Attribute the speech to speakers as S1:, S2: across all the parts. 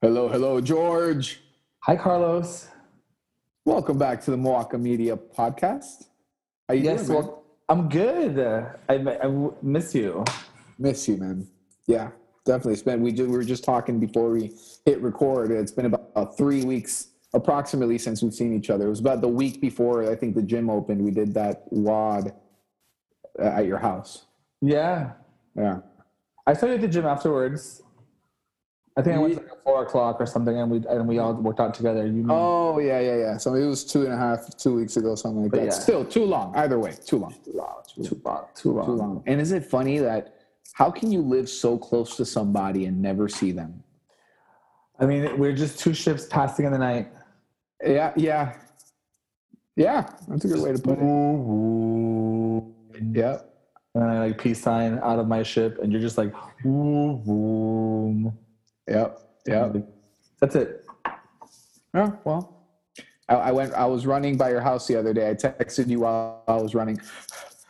S1: Hello, hello, George.
S2: Hi, Carlos.
S1: Welcome back to the Moaka Media Podcast. How you
S2: yes,
S1: doing, man?
S2: well, I'm good. I, I miss you.
S1: Miss you, man. Yeah, definitely. It's been we, ju- we were just talking before we hit record. It's been about three weeks approximately since we've seen each other. It was about the week before I think the gym opened. We did that WOD uh, at your house.
S2: Yeah,
S1: Yeah.
S2: I saw you at the gym afterwards. I think I went to like four o'clock or something, and we and we all worked out together. You know,
S1: Oh yeah, yeah, yeah. So it was two and a half, two weeks ago, something like
S2: But
S1: that.
S2: yeah.
S1: Still too long. Either way, too long.
S2: too long, too long, too long.
S1: Too long. And is it funny that how can you live so close to somebody and never see them?
S2: I mean, we're just two ships passing in the night.
S1: Yeah, yeah, yeah. That's a good way to put it. Yep.
S2: And I like peace sign out of my ship, and you're just like, boom.
S1: Yeah, yeah.
S2: That's it.
S1: Yeah. Well, I, I went. I was running by your house the other day. I texted you while I was running,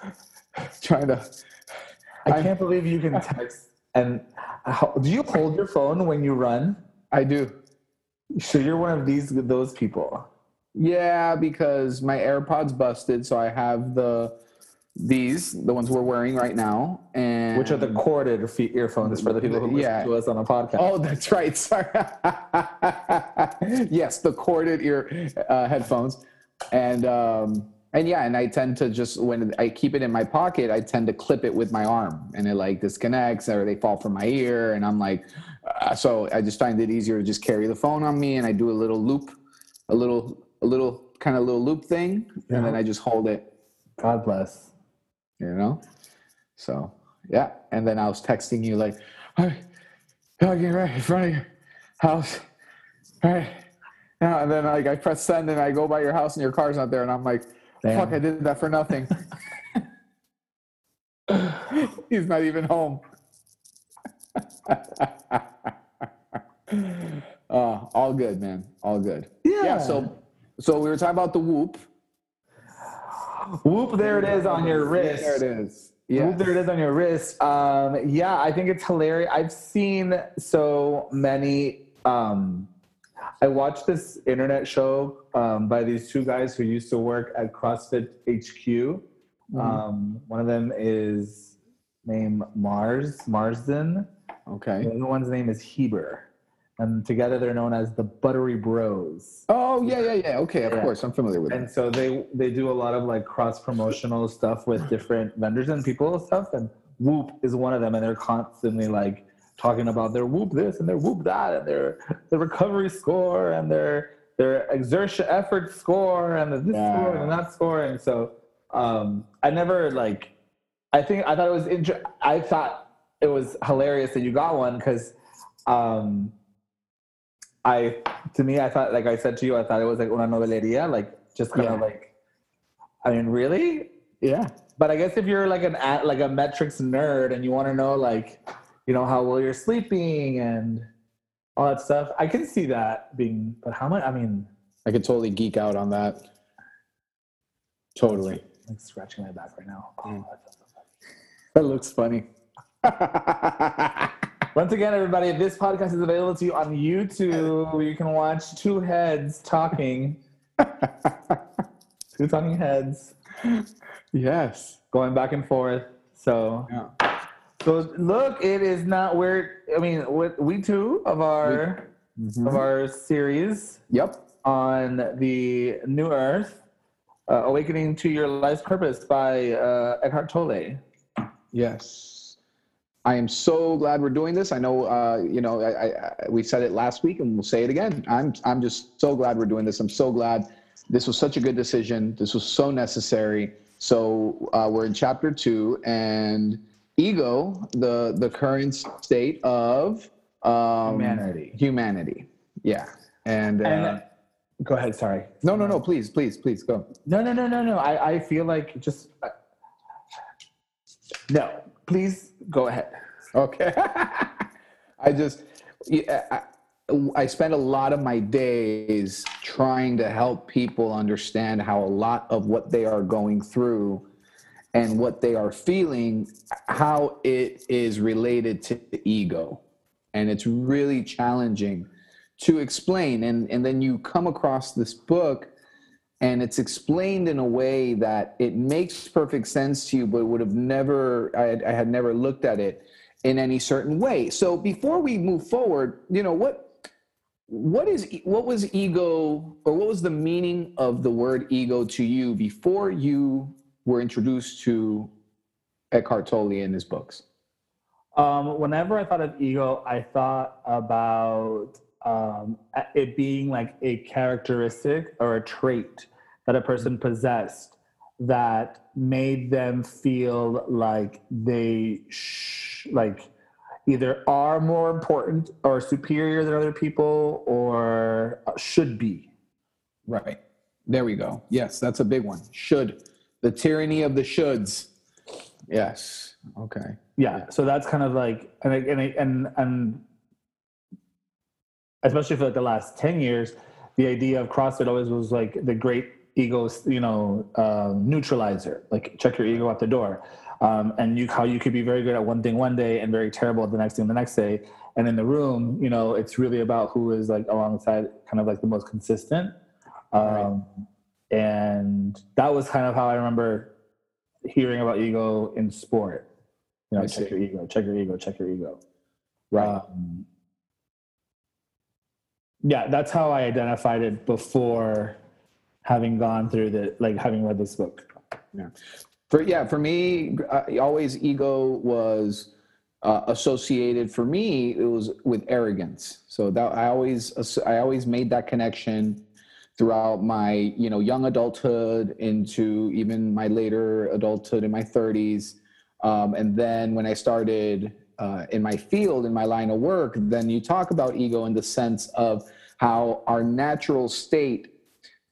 S1: trying to.
S2: I
S1: I'm-
S2: can't believe you can text. And how, do you hold your phone when you run?
S1: I do.
S2: So you're one of these those people.
S1: Yeah, because my AirPods busted, so I have the these, the ones we're wearing right now, and
S2: Which are the corded earphones for the people who listen
S1: Yeah.
S2: to us on a podcast.
S1: Oh, that's right. Sorry. yes, the corded ear uh, headphones, and um, and yeah, and I tend to just when I keep it in my pocket, I tend to clip it with my arm, and it like disconnects or they fall from my ear, and I'm like, uh, so I just find it easier to just carry the phone on me, and I do a little loop, a little a little kind of little loop thing, and then I just hold it,
S2: God bless.
S1: You know. So yeah, and then I was texting you like, "Hey, gotta get right in front of your house." All right. Yeah, and then like I press send and I go by your house and your car's not there, and I'm like,
S2: Damn.
S1: "Fuck, I did that for nothing." He's not even home. uh, all good, man. All good.
S2: Yeah. Yeah.
S1: So, so we were talking about the whoop.
S2: Whoop! There it is on your wrist.
S1: There it is. Yeah.
S2: There it is on your wrist. Um, yeah, I think it's hilarious. I've seen so many. Um, I watched this internet show um, by these two guys who used to work at CrossFit HQ. Um, one of them is named Mars Marston.
S1: Okay.
S2: The other one's name is Heber. And together they're known as the Buttery Bros.
S1: Oh yeah, yeah, yeah. Okay, of
S2: Yeah.
S1: course, I'm familiar with it.
S2: And
S1: it.
S2: so they they do a lot of like cross promotional stuff with different vendors and people and stuff. And Whoop is one of them. And they're constantly like talking about their Whoop this and their Whoop that and their their recovery score and their their exertion effort score and the this score and that score. And so um, I never like I think I thought it was inter- I thought it was hilarious that you got one because um, I to me I thought like I said to you I thought it was like una noveleria like just kind of
S1: Yeah.
S2: like I mean really
S1: Yeah.
S2: but I guess if you're like an at like a metrics nerd and you want to know like you know how well you're sleeping and all that stuff I can see that being but how much I mean
S1: I could totally geek out on that. Totally.
S2: I'm like scratching my back right now
S1: Mm.
S2: oh, that feels so funny.
S1: That looks funny.
S2: Once again, everybody, this podcast is available to you on YouTube. You can watch two heads talking, two talking heads
S1: yes.
S2: going back and forth. So,
S1: Yeah.
S2: so look, it is not where I mean, we, we two of our of our series
S1: Yep.
S2: on the New Earth, uh, Awakening to Your Life's Purpose by uh, Eckhart Tolle.
S1: Yes. I am so glad we're doing this. I know, uh, you know, I, I, we said it last week, and we'll say it again. I'm, I'm just so glad we're doing this. I'm so glad this was such a good decision. This was so necessary. So uh, we're in chapter two, and ego, the the current state of um,
S2: Humanity.
S1: Humanity. Yeah. And, uh,
S2: And go ahead. Sorry.
S1: no, no, no. Please, please, please go.
S2: No, no, no, no, no. I, I feel like just uh, no. Please go ahead.
S1: Okay. I just, I, I spend a lot of my days trying to help people understand how a lot of what they are going through and what they are feeling, how it is related to the ego. And it's really challenging to explain and and then you come across this book and it's explained in a way that it makes perfect sense to you but would have never I had, I had never looked at it in any certain way so before we move forward you know what what is what was ego or what was the meaning of the word ego to you before you were introduced to Eckhart Tolle in his books?
S2: Um, whenever I thought of ego, I thought about um, it being like a characteristic or a trait that a person possessed that made them feel like they sh- like either are more important or superior than other people or should be.
S1: Right. There we go. Yes, that's a big one. Should. The tyranny of the shoulds. Yes. Okay.
S2: Yeah. So that's kind of like, and and and and especially for like the last ten years, the idea of CrossFit always was like the great ego, you know, uh, neutralizer. Like check your ego at the door um, and you how you could be very good at one thing one day and very terrible at the next thing the next day and in the room you know it's really about who is like alongside kind of like the most consistent um, right. and that was kind of how i remember hearing about ego in sport you know I check see. your ego check your ego check your ego right um, yeah that's how i identified it before having gone through the like having read this book
S1: yeah for yeah, for me, uh, always ego was uh, associated. For me, it was with arrogance. So that I always I always made that connection throughout my you know young adulthood into even my later adulthood in my 30s, um, and then when I started uh, in my field in my line of work, then you talk about ego in the sense of how our natural state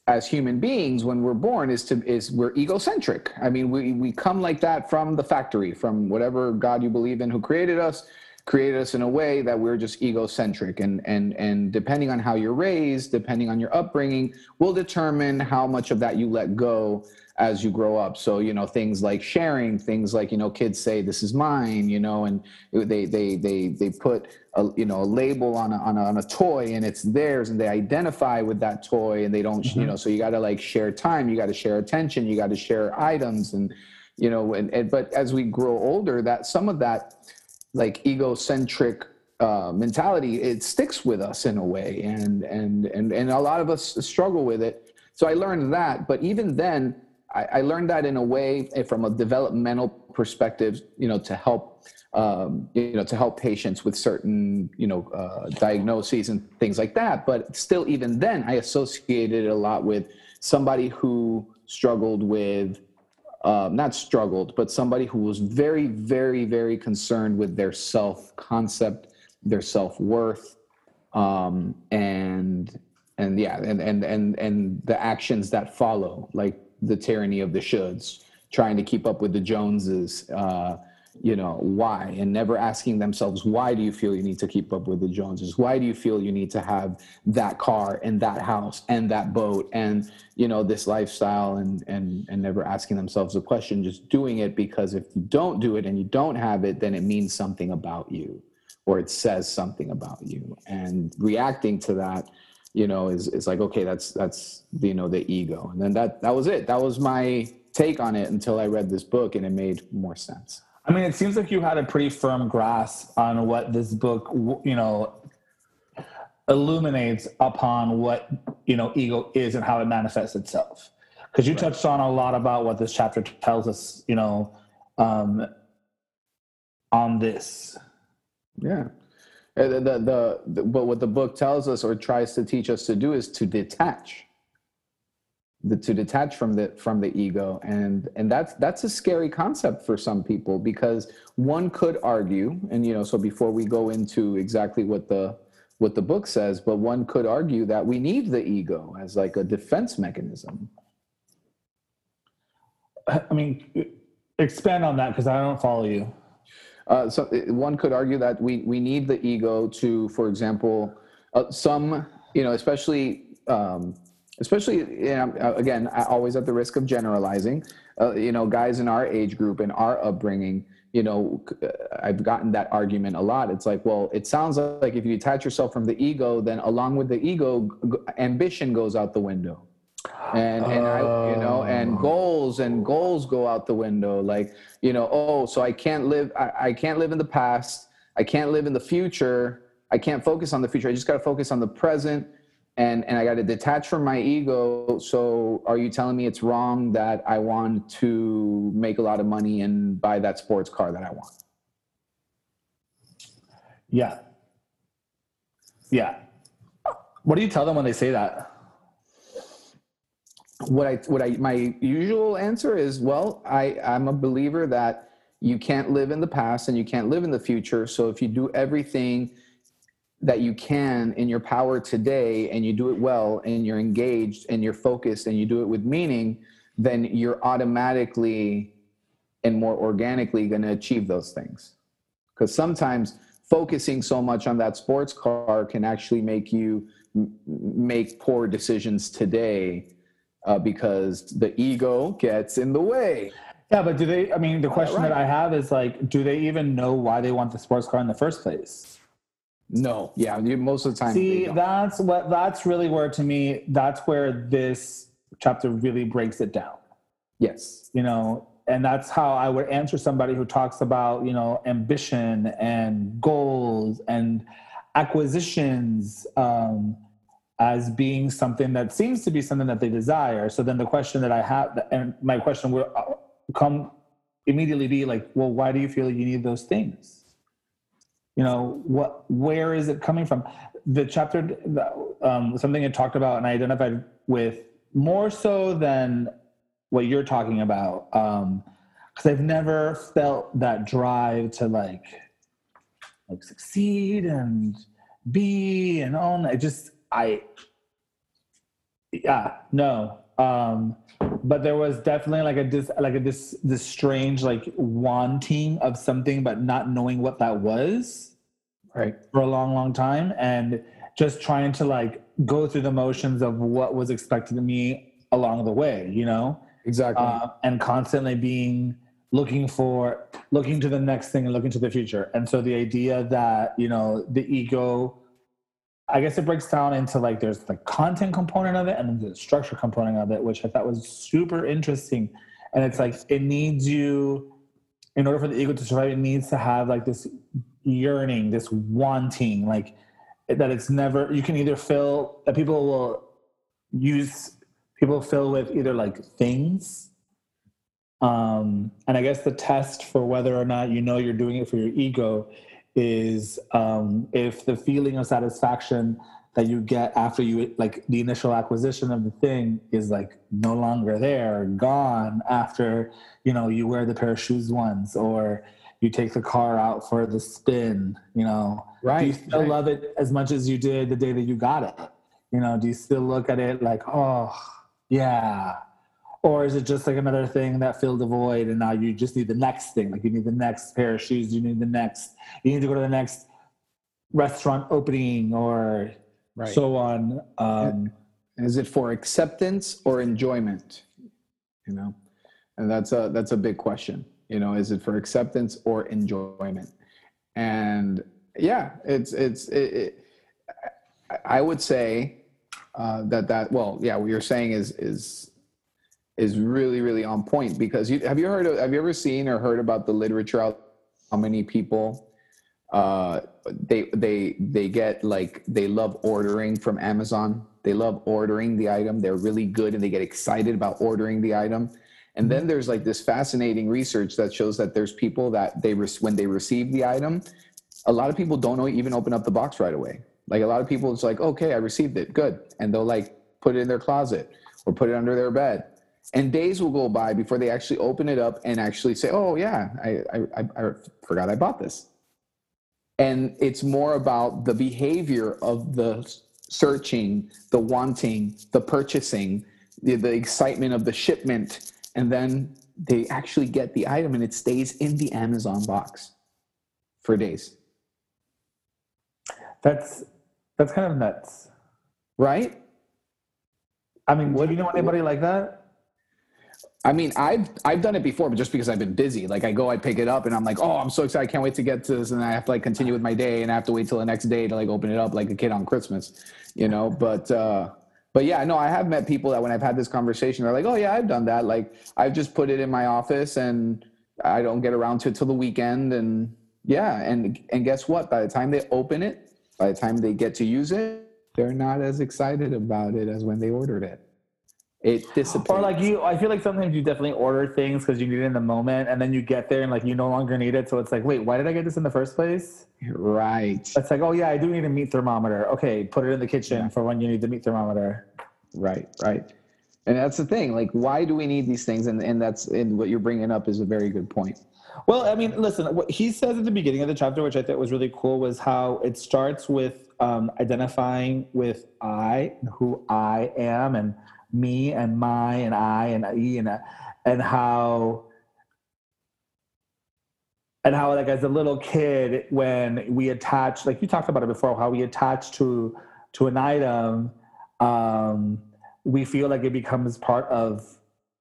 S1: as human beings when we're born is to is we're egocentric. I mean we we come like that from the factory from whatever god you believe in who created us created us in a way that we're just egocentric and and and depending on how you're raised depending on your upbringing will determine how much of that you let go as you grow up so you know things like sharing things like you know kids say this is mine you know and they they they they put a you know a label on a, on a, on a toy and it's theirs and they identify with that toy and they don't mm-hmm. you know so you got to like share time you got to share attention you got to share items and you know and, and but as we grow older that some of that like egocentric uh, mentality it sticks with us in a way and and and and a lot of us struggle with it so i learned that but even then I, I learned that in a way eh, from a developmental perspective, you know, to help um, you know, to help patients with certain, you know, uh, diagnoses and things like that. But still, even then, I associated a lot with somebody who struggled with, um, not struggled, but somebody who was very, very, very concerned with their self concept, their self worth, um, and and yeah, and and and and the actions that follow, like the tyranny of the shoulds, trying to keep up with the Joneses. Uh, you know why and never asking themselves why do you feel you need to keep up with the joneses why do you feel you need to have that car and that house and that boat and you know this lifestyle and and and never asking themselves a question just doing it because if you don't do it and you don't have it then it means something about you or it says something about you and reacting to that you know, is, is like, okay, that's, that's, you know, the ego. And then that, that was it. That was my take on it until I read this book and it made more sense.
S2: I mean, it seems like you had a pretty firm grasp on what this book, you know, illuminates upon what, you know, ego is and how it manifests itself. Because you right. touched on a lot about what this chapter tells us, you know, um, on this.
S1: Yeah. Uh, the, the, the, but what the book tells us or tries to teach us to do is to detach the, to detach from the from the ego. And and that's that's a scary concept for some people because one could argue and you know so before we go into exactly what the what the book says but one could argue that we need the ego as like a defense mechanism.
S2: I mean expand on that because i don't follow you.
S1: Uh, so one could argue that we, we need the ego to, for example, uh, some, you know, especially, um, especially, you know, uh, again, always at the risk of generalizing, uh, you know, guys in our age group and our upbringing, you know, uh, I've gotten that argument a lot. It's like, well, it sounds like if you detach yourself from the ego, then along with the ego, ambition goes out the window. And, and I, you know, and
S2: Oh.
S1: goals and goals go out the window. Like, you know, oh, so I can't live, I, I can't live in the past. I can't live in the future. I can't focus on the future. I just got to focus on the present and and I got to detach from my ego. So, are you telling me it's wrong that I want to make a lot of money and buy that sports car that I want?
S2: Yeah. Yeah. What do you tell them when they say that?
S1: What I what I my usual answer is, well, I I'm a believer that you can't live in the past and you can't live in the future. So if you do everything that you can in your power today and you do it well and you're engaged and you're focused and you do it with meaning, then you're automatically and more organically going to achieve those things. Because sometimes focusing so much on that sports car can actually make you m- make poor decisions today uh, because the ego gets in the way.
S2: Yeah, but do they? I mean, the question
S1: right.
S2: that I have is like, do they even know why they want the sports car in the first place?
S1: No, yeah, you, most of the time.
S2: See, that's what. That's really where, to me, that's where this chapter really breaks it down.
S1: yes,
S2: You know, and that's how I would answer somebody who talks about you know ambition and goals and acquisitions um, as being something that seems to be something that they desire. So then the question that I have, and my question will uh, come immediately be like, well, why do you feel you need those things? You know, what, where is it coming from? The chapter, um, something I talked about and I identified with more so than what you're talking about. Um, cause I've never felt that drive to like, like succeed and be and own. I just, I, yeah, no. Um, but there was definitely like a dis, like a this this strange like wanting of something, but not knowing what that was
S1: right.
S2: for a long, long time, and just trying to like go through the motions of what was expected of me along the way, you know,
S1: Exactly.
S2: uh, and constantly being looking for looking to the next thing and looking to the future. And so the idea that you know the ego I guess it breaks down into like there's the content component of it and then the structure component of it, which I thought was super interesting. And it's like it needs you, in order for the ego to survive, it needs to have like this yearning, this wanting, like that it's never, you can either fill, that people will use, people fill with either like things. Um, and I guess the test for whether or not you know you're doing it for your ego is um, if the feeling of satisfaction that you get after you like the initial acquisition of the thing is like no longer there gone after you know you wear the pair of shoes once or you take the car out for the spin you know
S1: right.
S2: do you still
S1: right.
S2: love it as much as you did the day that you got it you know do you still look at it like oh yeah or is it just like another thing that filled the void and now you just need the next thing? Like you need the next pair of shoes you need the next you need to go to the next restaurant opening or
S1: right.
S2: so on um
S1: is it for acceptance or enjoyment? You know and that's a that's a big question. You know is it for acceptance or enjoyment? And yeah it's it's it, it, I- i would say uh, that that well yeah what you're saying is is is really really on point because you have you heard of, have you ever seen or heard about the literature out how many people uh they they they get like they love ordering from amazon. They love ordering the item. They're really good and they get excited about ordering the item. And then there's like this fascinating research that shows that there's people that they when they receive the item a lot of people don't even open up the box right away. Like a lot of people it's like okay i received it. Good. And they'll like put it in their closet or put it under their bed and days will go by before they actually open it up and actually say oh yeah i i, I, forgot i bought this. And it's more about the behavior of the searching the wanting the purchasing the, the excitement of the shipment. And then they actually get the item and it stays in the amazon box for days.
S2: That's that's kind of nuts.
S1: Right?
S2: I mean
S1: What-
S2: do you know anybody like that
S1: I mean, I've I've done it before, but just because I've been busy. Like I go, I pick it up, and I'm like, oh, I'm so excited! I can't wait to get to this, and I have to like continue with my day, and I have to wait till the next day to like open it up like a kid on Christmas, you know. But uh, but yeah, no, I have met people that when I've had this conversation, they're like, oh yeah, I've done that. Like I've just put it in my office, and I don't get around to it till the weekend, and yeah, and and guess what? By the time they open it, by the time they get to use it, they're not as excited about it as when they ordered it. It dissipates.
S2: Or like you, I feel like sometimes you definitely order things because you need it in the moment, and then you get there and like you no longer need it. So it's like, wait, why did I get this in the first place?
S1: right,
S2: It's like, oh yeah, I do need a meat thermometer. Okay, put it in the kitchen
S1: Yeah.
S2: for when you need the meat thermometer.
S1: right, right. And that's the thing. Like, why do we need these things? And and that's and what you're bringing up is a very good point.
S2: Well, I mean, listen, what he says at the beginning of the chapter, which I thought was really cool, was how it starts with um, identifying with I, and who I am, and me, and my, and I, and I, and, and how. And how, like, as a little kid, when we attach, like you talked about it before, how we attach to to an item, um, we feel like it becomes part of.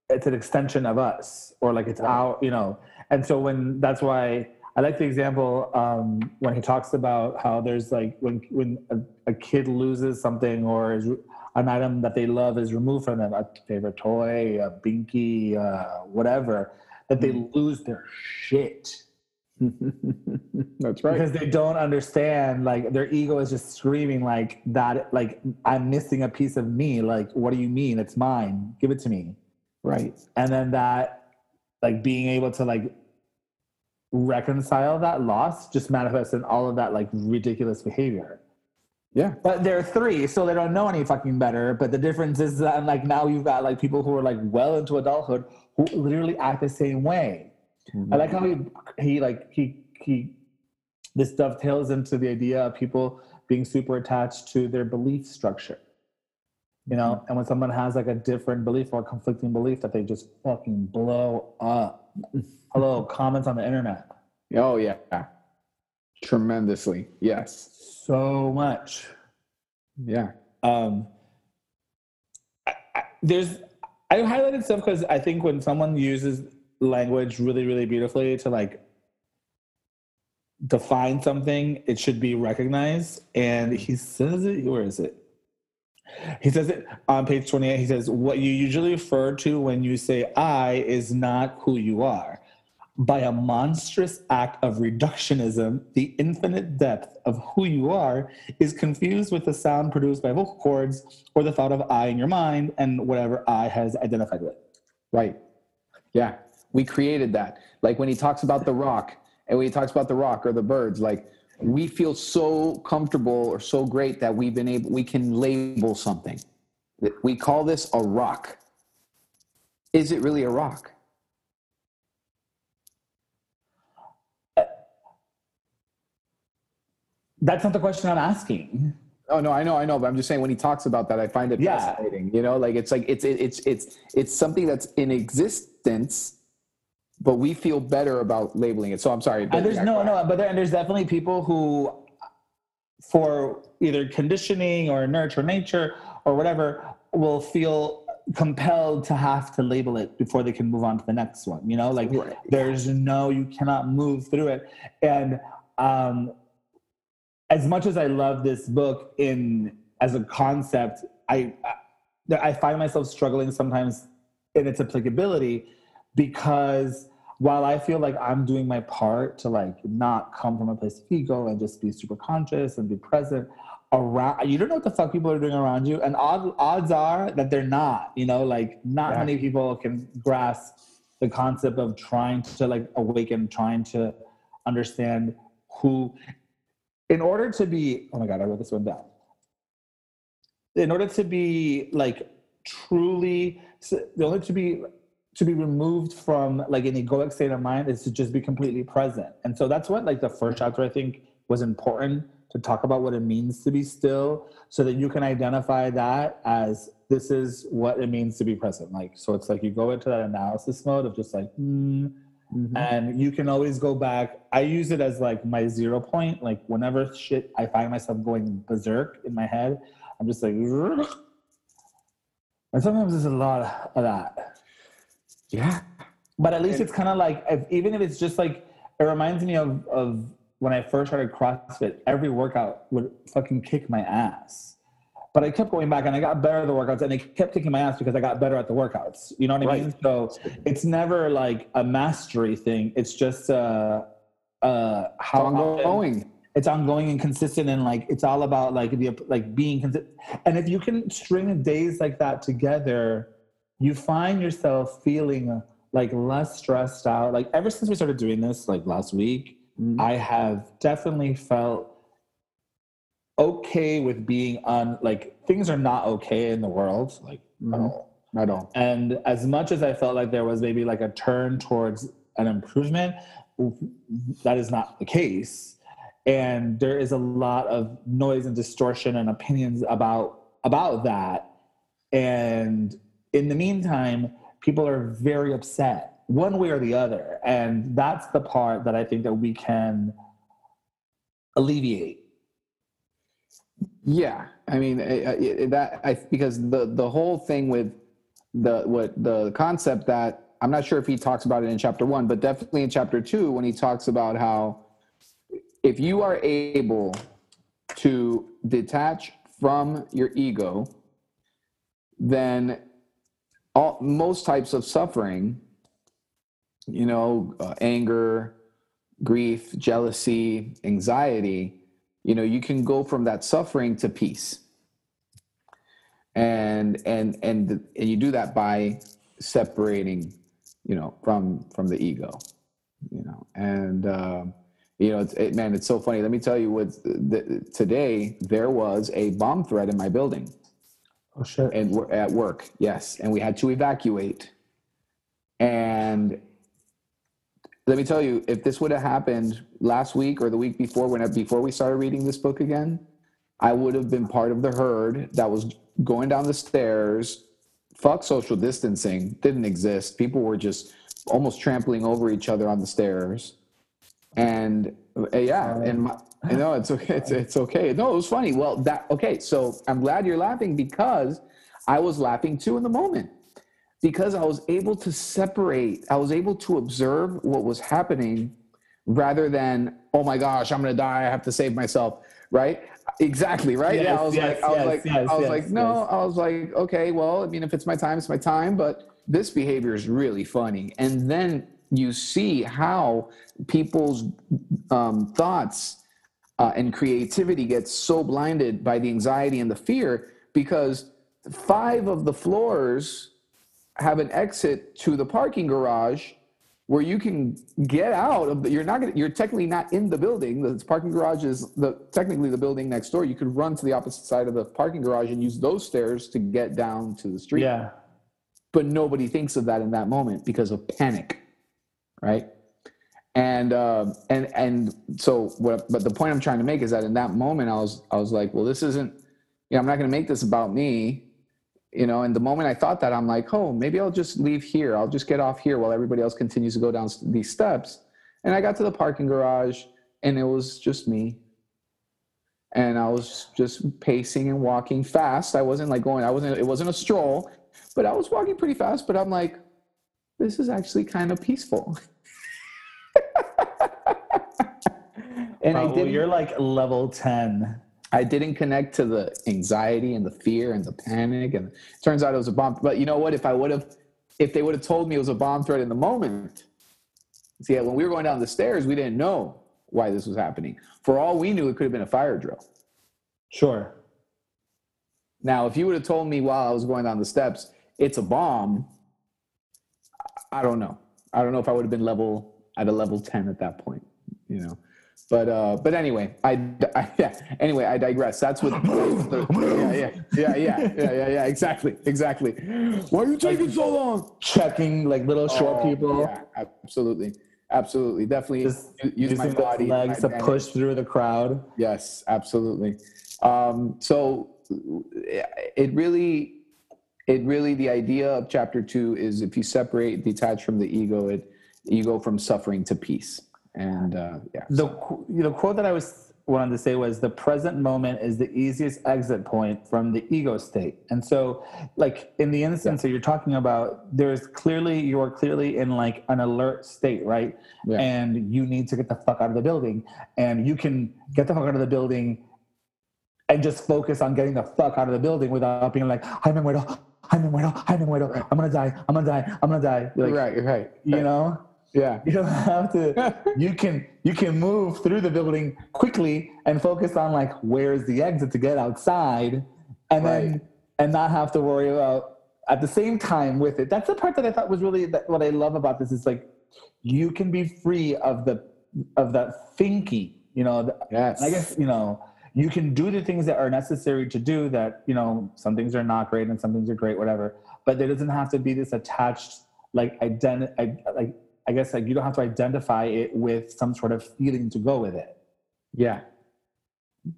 S2: It's an extension of us, or like it's our, you know, and so when that's why I like the example um, when he talks about how there's like when when a, a kid loses something or is an item that they love is removed from them, a favorite toy, a binky, uh, whatever, that they lose their shit
S1: that's right.
S2: because they don't understand. Like their ego is just screaming like that. Like I'm missing a piece of me. Like what do you mean? It's mine. Give it to me.
S1: right.
S2: and then that like being able to like reconcile that loss just manifests in all of that like ridiculous behavior
S1: Yeah.
S2: but they're three so they don't know any fucking better. But the difference is that like now you've got like people who are like well into adulthood who literally act the same way. I mm-hmm. like how he he like he he this dovetails into the idea of people being super attached to their belief structure you know? Mm-hmm. And when someone has like a different belief or a conflicting belief that they just fucking blow up. Hello comments on the internet.
S1: Oh yeah. Tremendously. Yes.
S2: so much
S1: Yeah.
S2: um I, I, there's i highlighted stuff because i think when someone uses language really really beautifully to like define something it should be recognized and he says it where is it he says it on page 28 he says what you usually refer to when you say i is not who you are by a monstrous act of reductionism, the infinite depth of who you are is confused with the sound produced by vocal cords or the thought of I in your mind and whatever I has identified with.
S1: Right. Yeah. We created that. Like when he talks about the rock and when he talks about the rock or the birds, like we feel so comfortable or so great that we've been able, we can label something. We call this a rock. Is it really a rock?
S2: That's not the question I'm asking.
S1: Oh no, I know, I know, but I'm just saying when he talks about that, I find it
S2: Yeah.
S1: fascinating. You know, like it's like it's it, it's it's it's something that's in existence, but we feel better about labeling it. So I'm sorry. but
S2: And there's no, no, but there, and there's definitely people who, for either conditioning or nurture nature or whatever, will feel compelled to have to label it before they can move on to the next one. You know, like
S1: Right.
S2: there's no, you cannot move through it. And um, as much as I love this book in as a concept, I I, find myself struggling sometimes in its applicability because while I feel like I'm doing my part to like not come from a place of ego and just be super conscious and be present around you don't know what the fuck people are doing around you and odd, odds are that they're not you know like not
S1: Yeah.
S2: many people can grasp the concept of trying to like awaken trying to understand who in order to be oh my god i wrote this one down. In order to be like truly in order to be to be removed from like an egoic state of mind is to just be completely present. And so that's what like the first chapter i think was important to talk about what it means to be still so that you can identify that as this is what it means to be present. Like so it's like you go into that analysis mode of just like hmm,
S1: Mhm.
S2: and you can always go back i use it as like my zero point like whenever shit i find myself going berserk in my head i'm just like and sometimes there's a lot of that
S1: Yeah.
S2: But at least it's kind of like if, even if it's just like it reminds me of of when I first started CrossFit. Every workout would fucking kick my ass, but I kept going back and I got better at the workouts, and it kept kicking my ass because I got better at the workouts. You know what I mean? So it's never like a mastery thing. It's just uh, uh, how often-
S1: Ongoing.
S2: it's ongoing and consistent and like it's all about like the like being consistent and if you can string days like that together you find yourself feeling like less stressed out like ever since we started doing this like last week
S1: Mhm.
S2: i have definitely felt okay with being on like things are not okay in the world like at
S1: Mhm.
S2: all
S1: At all.
S2: and as much as I felt like there was maybe like a turn towards an improvement, that is not the case. And there is a lot of noise and distortion and opinions about about that. And in the meantime, people are very upset one way or the other. And that's the part that I think that we can alleviate.
S1: Yeah, I mean I- I- I- that I because the the whole thing with the what the concept that I'm not sure if he talks about it in chapter one, but definitely in chapter two when he talks about how if you are able to detach from your ego, then all most types of suffering, you know, uh, anger, grief, jealousy, anxiety, you know you can go from that suffering to peace. And and and and you do that by separating you know from from the ego you know? And um you know it's it, man it's so funny. Let me tell you what the, today there was a bomb threat in my building.
S2: Oh shit.
S1: and we're at work yes. And we had to evacuate. And let me tell you if this would have happened last week or the week before when before we started reading this book again i would have been part of the herd that was going down the stairs fuck social distancing didn't exist people were just almost trampling over each other on the stairs and uh, yeah and my, I know it's okay. It's, it's okay. No, it was funny. Well, that okay. So I'm glad you're laughing because I was laughing too in the moment because I was able to separate. I was able to observe what was happening rather than oh my gosh, I'm gonna die. I have to save myself. Right? Exactly. Right?
S2: Yes,
S1: I was
S2: yes,
S1: like, I was
S2: yes,
S1: like,
S2: yes,
S1: I was like, no. I was like, okay. Well, I mean, if it's my time, it's my time. But this behavior is really funny. And then you see how people's um, thoughts uh, and creativity gets so blinded by the anxiety and the fear because five of the floors have an exit to the parking garage where you can get out of the, you're not gonna, you're technically not in the building. The parking garage is the technically the building next door. You could run to the opposite side of the parking garage and use those stairs to get down to the street.
S2: Yeah.
S1: but nobody thinks of that in that moment because of panic right? And uh, and and so what but the point i'm trying to make is that in that moment i was i was like well this isn't you know i'm not going to make this about me you know and the moment i thought that i'm like oh maybe i'll just leave here. I'll just get off here while everybody else continues to go down these steps. And i got to the parking garage and it was just me. And i was just pacing and walking fast. I wasn't like going i wasn't it wasn't a stroll but i was walking pretty fast but i'm like this is actually kind of peaceful. And i
S2: Oh,
S1: didn't
S2: you're like level 10.
S1: I didn't connect to the anxiety and the fear and the panic. And it turns out it was a bomb. But you know what? If I would have, if they would have told me it was a bomb threat in the moment, see, when we were going down the stairs, we didn't know why this was happening. For all we knew, it could have been a fire drill.
S2: Sure.
S1: Now, if you would have told me while I was going down the steps, it's a bomb, I don't know. I don't know if I would have been level at a level 10 at that point, you know. But uh, but anyway, I, I yeah. Anyway, I digress. That's what. The, yeah, yeah, yeah, yeah, yeah, yeah, yeah. Exactly, exactly. Why are you taking so long?
S2: Checking like little short
S1: Oh,
S2: people.
S1: Yeah, absolutely, absolutely, definitely.
S2: Just
S1: use my
S2: using those
S1: body,
S2: legs to push through the crowd.
S1: Yes, absolutely. Um, so it really, it really, the idea of chapter two is if you separate, detach from the ego, it you go from suffering to peace. And uh, yeah,
S2: The the quote that I was wanted to say was the present moment is the easiest exit point from the ego state. And so, like in the instance that you're talking about, there's clearly you're clearly in like an alert state, right?
S1: Yeah.
S2: And you need to get the fuck out of the building, and you can get the fuck out of the building and just focus on getting the fuck out of the building without being like, I'm in muero, I'm in muero, I'm in muero, I'm gonna die, I'm gonna die, I'm gonna die. Like,
S1: right, right.
S2: You know.
S1: Yeah.
S2: You don't have to. you can you can move through the building quickly and focus on like where's the exit to get outside, and then and not have to worry about at the same time with it. That's the part that I thought was really that, what I love about this is like you can be free of the of that thinky. You know,
S1: Yes.
S2: I guess you know you can do the things that are necessary to do. That you know some things are not great and some things are great, whatever. But there doesn't have to be this attached like identi- like I guess like you don't have to identify it with some sort of feeling to go with it.
S1: Yeah.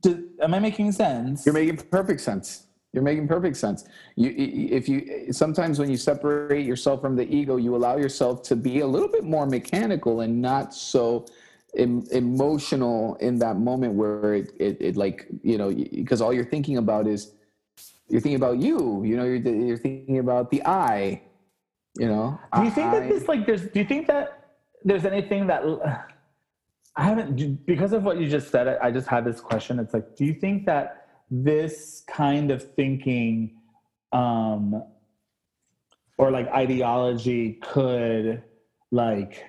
S2: Do, am I making sense?
S1: You're making perfect sense. You're making perfect sense. You, if you sometimes when you separate yourself from the ego, you allow yourself to be a little bit more mechanical and not so em, emotional in that moment where it, it, it like you know because all you're thinking about is you're thinking about you. You know, you're you're thinking about the I. You know.
S2: Do you think that this like there's? Do you think that there's anything that I haven't because of what you just said? I, I just had this question. It's like, do you think that this kind of thinking, um, or like ideology could like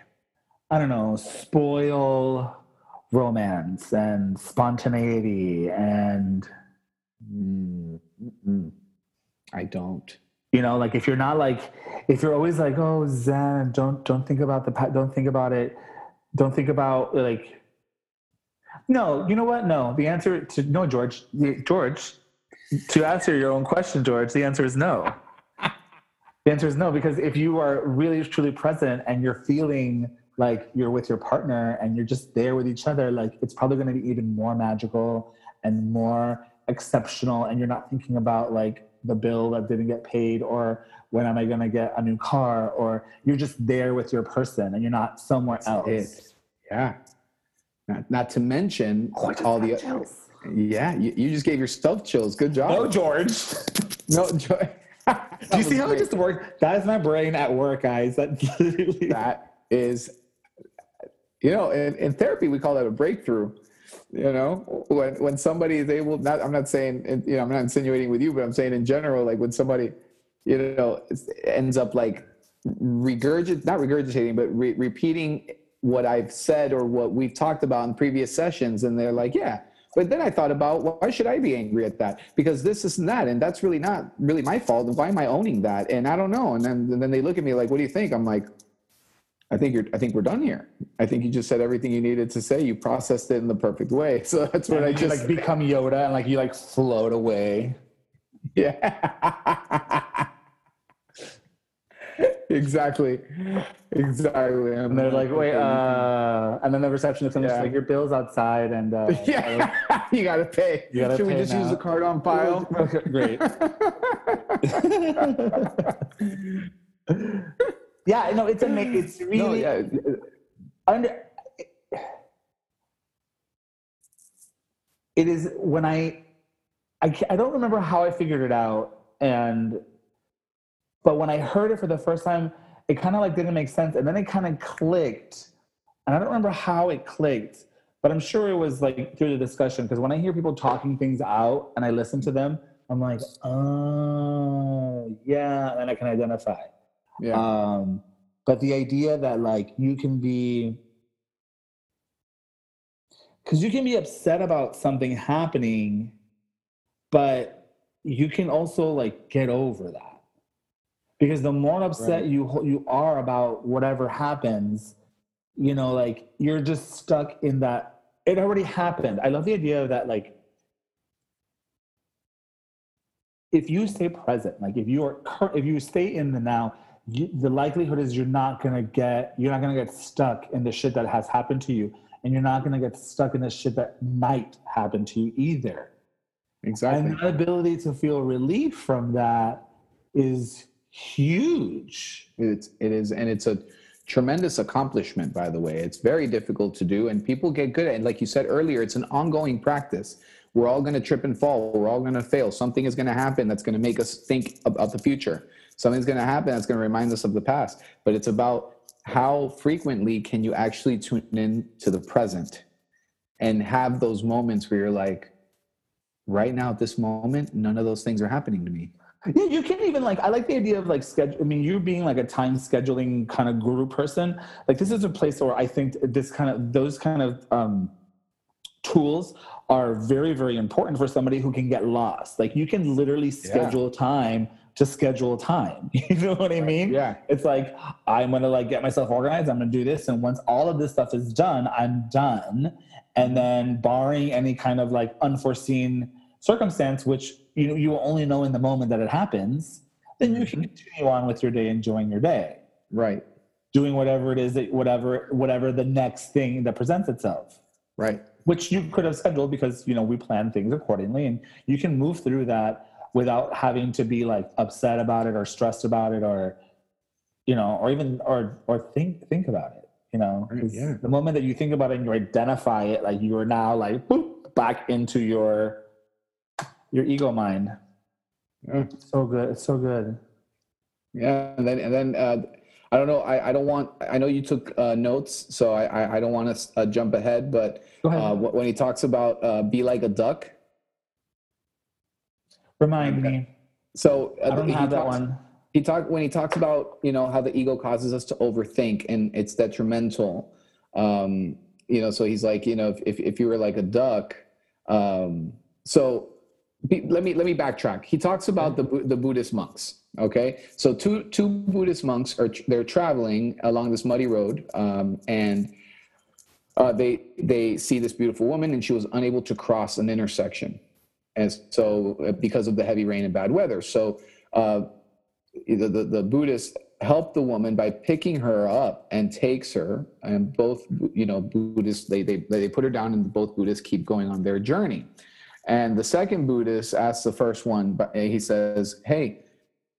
S2: I don't know spoil romance and spontaneity and
S1: Mm, mm-mm. I don't.
S2: You know like if you're not like if you're always like oh zen don't don't think about the don't think about it. Don't think about like no you know what? No the answer to no george george to answer your own question george the answer is no. The answer is no because if you are really truly present and you're feeling like you're with your partner and you're just there with each other like it's probably going to be even more magical and more exceptional and you're not thinking about like the bill that didn't get paid or when am i going to get a new car or you're just there with your person and you're not somewhere else
S1: it. Yeah. Not, not to mention
S2: Oh,
S1: all the.
S2: chills.
S1: Yeah, you, you just gave yourself chills. Good job.
S2: no george
S1: No, joy.
S2: do you see how it just worked that is my brain at work guys that
S1: That is, you know, in, in therapy we call that a breakthrough. You know, when when somebody is able, not I'm not saying, you know, I'm not insinuating with you, but I'm saying in general, like when somebody, you know, ends up like regurgit, not regurgitating, but re- repeating what I've said or what we've talked about in previous sessions, and they're like, yeah. But then I thought about why should I be angry at that? Because this is and that, and that's really not really my fault. Why am I owning that? And I don't know. And then and then they look at me like, what do you think? I'm like, I think you're. I think we're done here. I think you just said everything you needed to say. You processed it in the perfect way. So that's what I just
S2: like become yoda and like you like float away
S1: yeah. exactly. Exactly.
S2: And they're like, wait, uh, and then the receptionist comes
S1: Yeah.
S2: like, your bill's outside, and uh,
S1: yeah, you gotta pay.
S2: You gotta
S1: Should we
S2: pay
S1: just use
S2: now.
S1: the card on file?
S2: great. Yeah, no, it's ama- mm. It's really
S1: no, yeah.
S2: Uh, under. It is when I, I, ca- I don't remember how I figured it out, and, but when I heard it for the first time, it kind of like didn't make sense, and then it kind of clicked, and I don't remember how it clicked, but I'm sure it was like through the discussion because when I hear people talking things out and I listen to them, I'm like, oh yeah, and I can identify.
S1: Yeah.
S2: Um, but the idea that like you can be, because you can be upset about something happening, but you can also like get over that. Because the more upset
S1: Right.
S2: you you are about whatever happens, you know, like you're just stuck in that. It already happened. I love the idea of that, like if you stay present, like if you are if you stay in the now, you, the likelihood is you're not gonna get you're not gonna get stuck in the shit that has happened to you, and you're not gonna get stuck in the shit that might happen to you either.
S1: exactly.
S2: And the ability to feel relief from that is huge.
S1: It's it is, and it's a tremendous accomplishment, by the way. It's very difficult to do, and people get good at it. And like you said earlier, it's an ongoing practice. We're all going to trip and fall. We're all going to fail. Something is going to happen that's going to make us think about the future. Something's going to happen that's going to remind us of the past. But it's about how frequently can you actually tune in to the present and have those moments where you're like, right now at this moment, none of those things are happening to me.
S2: Yeah, you can even like I like the idea of like schedule. I mean, you being like a time scheduling kind of guru person. Like this is a place where I think this kind of those kind of um, tools are very very important for somebody who can get lost. Like you can literally schedule yeah. time to schedule time. You know what I mean?
S1: Yeah.
S2: It's like I'm gonna like get myself organized. I'm gonna do this, and once all of this stuff is done, I'm done. And then, barring any kind of like unforeseen circumstance, which you know you will only know in the moment that it happens, then you can mm-hmm. continue on with your day, enjoying your day.
S1: Right.
S2: Doing whatever it is that whatever whatever the next thing that presents itself.
S1: Right.
S2: Which you could have scheduled because you know we plan things accordingly, and you can move through that without having to be like upset about it or stressed about it or you know or even or or think think about it you know
S1: yeah.
S2: the moment that you think about it and you identify it like you are now like boop, back into your your ego mind. Yeah. So good. It's so good.
S1: Yeah, and then and then uh, I don't know. I, I don't want. I know you took uh, notes, so I I, don't want to uh, jump ahead. But uh, when he talks about uh, be like a duck,
S2: remind okay. me.
S1: So
S2: uh, I don't have that one.
S1: He talked when he talks about you know how the ego causes us to overthink and it's detrimental. Um, you know, so he's like, you know, if if you were like a duck, um, so let me let me backtrack. He talks about the the Buddhist monks. Okay, so two two Buddhist monks are they're traveling along this muddy road, um, and uh, they they see this beautiful woman, and she was unable to cross an intersection, and so uh, because of the heavy rain and bad weather. So uh, the, the the Buddhists help the woman by picking her up and takes her, and both you know Buddhists they they they put her down, and both Buddhists keep going on their journey. And the second Buddhist asks the first one, but he says, Hey,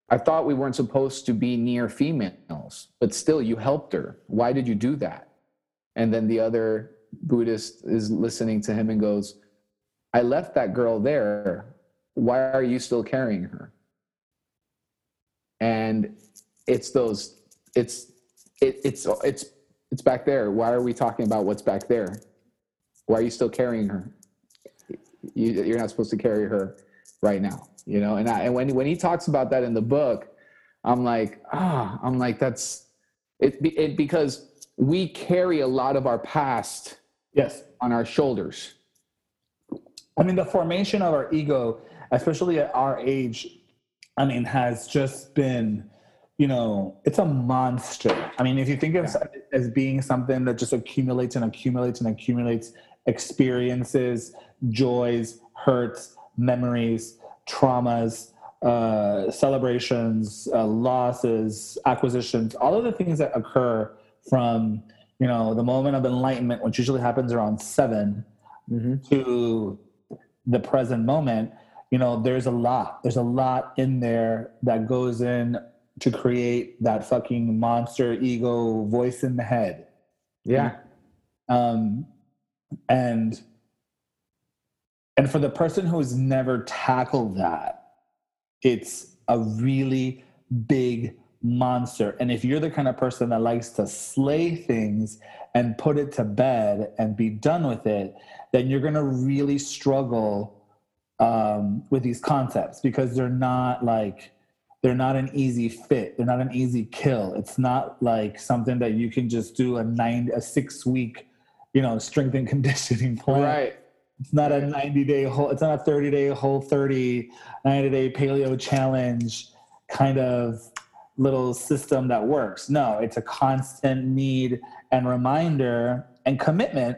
S1: I thought we weren't supposed to be near females, but still you helped her. Why did you do that? And then the other Buddhist is listening to him and goes, I left that girl there. Why are you still carrying her? And it's those, it's, it, it's, it's, it's back there. Why are we talking about what's back there? Why are you still carrying her? you, you're not supposed to carry her right now you know and I, and when when he talks about that in the book i'm like ah i'm like that's it, it because we carry a lot of our past
S2: yes
S1: on our shoulders
S2: i mean the formation of our ego especially at our age i mean has just been you know it's a monster i mean if you think of yeah. it as being something that just accumulates and accumulates and accumulates experiences joys, hurts, memories, traumas, uh, celebrations, uh, losses, acquisitions, all of the things that occur from you know the moment of enlightenment, which usually happens around 7 mm-hmm. to the present moment. You know, there's a lot. There's a lot in there that goes in to create that fucking monster ego voice in the head.
S1: Yeah.
S2: Um, and and for the person who's never tackled that, it's a really big monster. And if you're the kind of person that likes to slay things and put it to bed and be done with it, then you're going to really struggle um, with these concepts because they're not like they're not an easy fit. They're not an easy kill. It's not like something that you can just do a nine a six week, you know, strength and conditioning plan.
S1: Right
S2: it's not a 90 day whole, it's not a 30 day whole 30, 90 day paleo challenge kind of little system that works. No, it's a constant need and reminder and commitment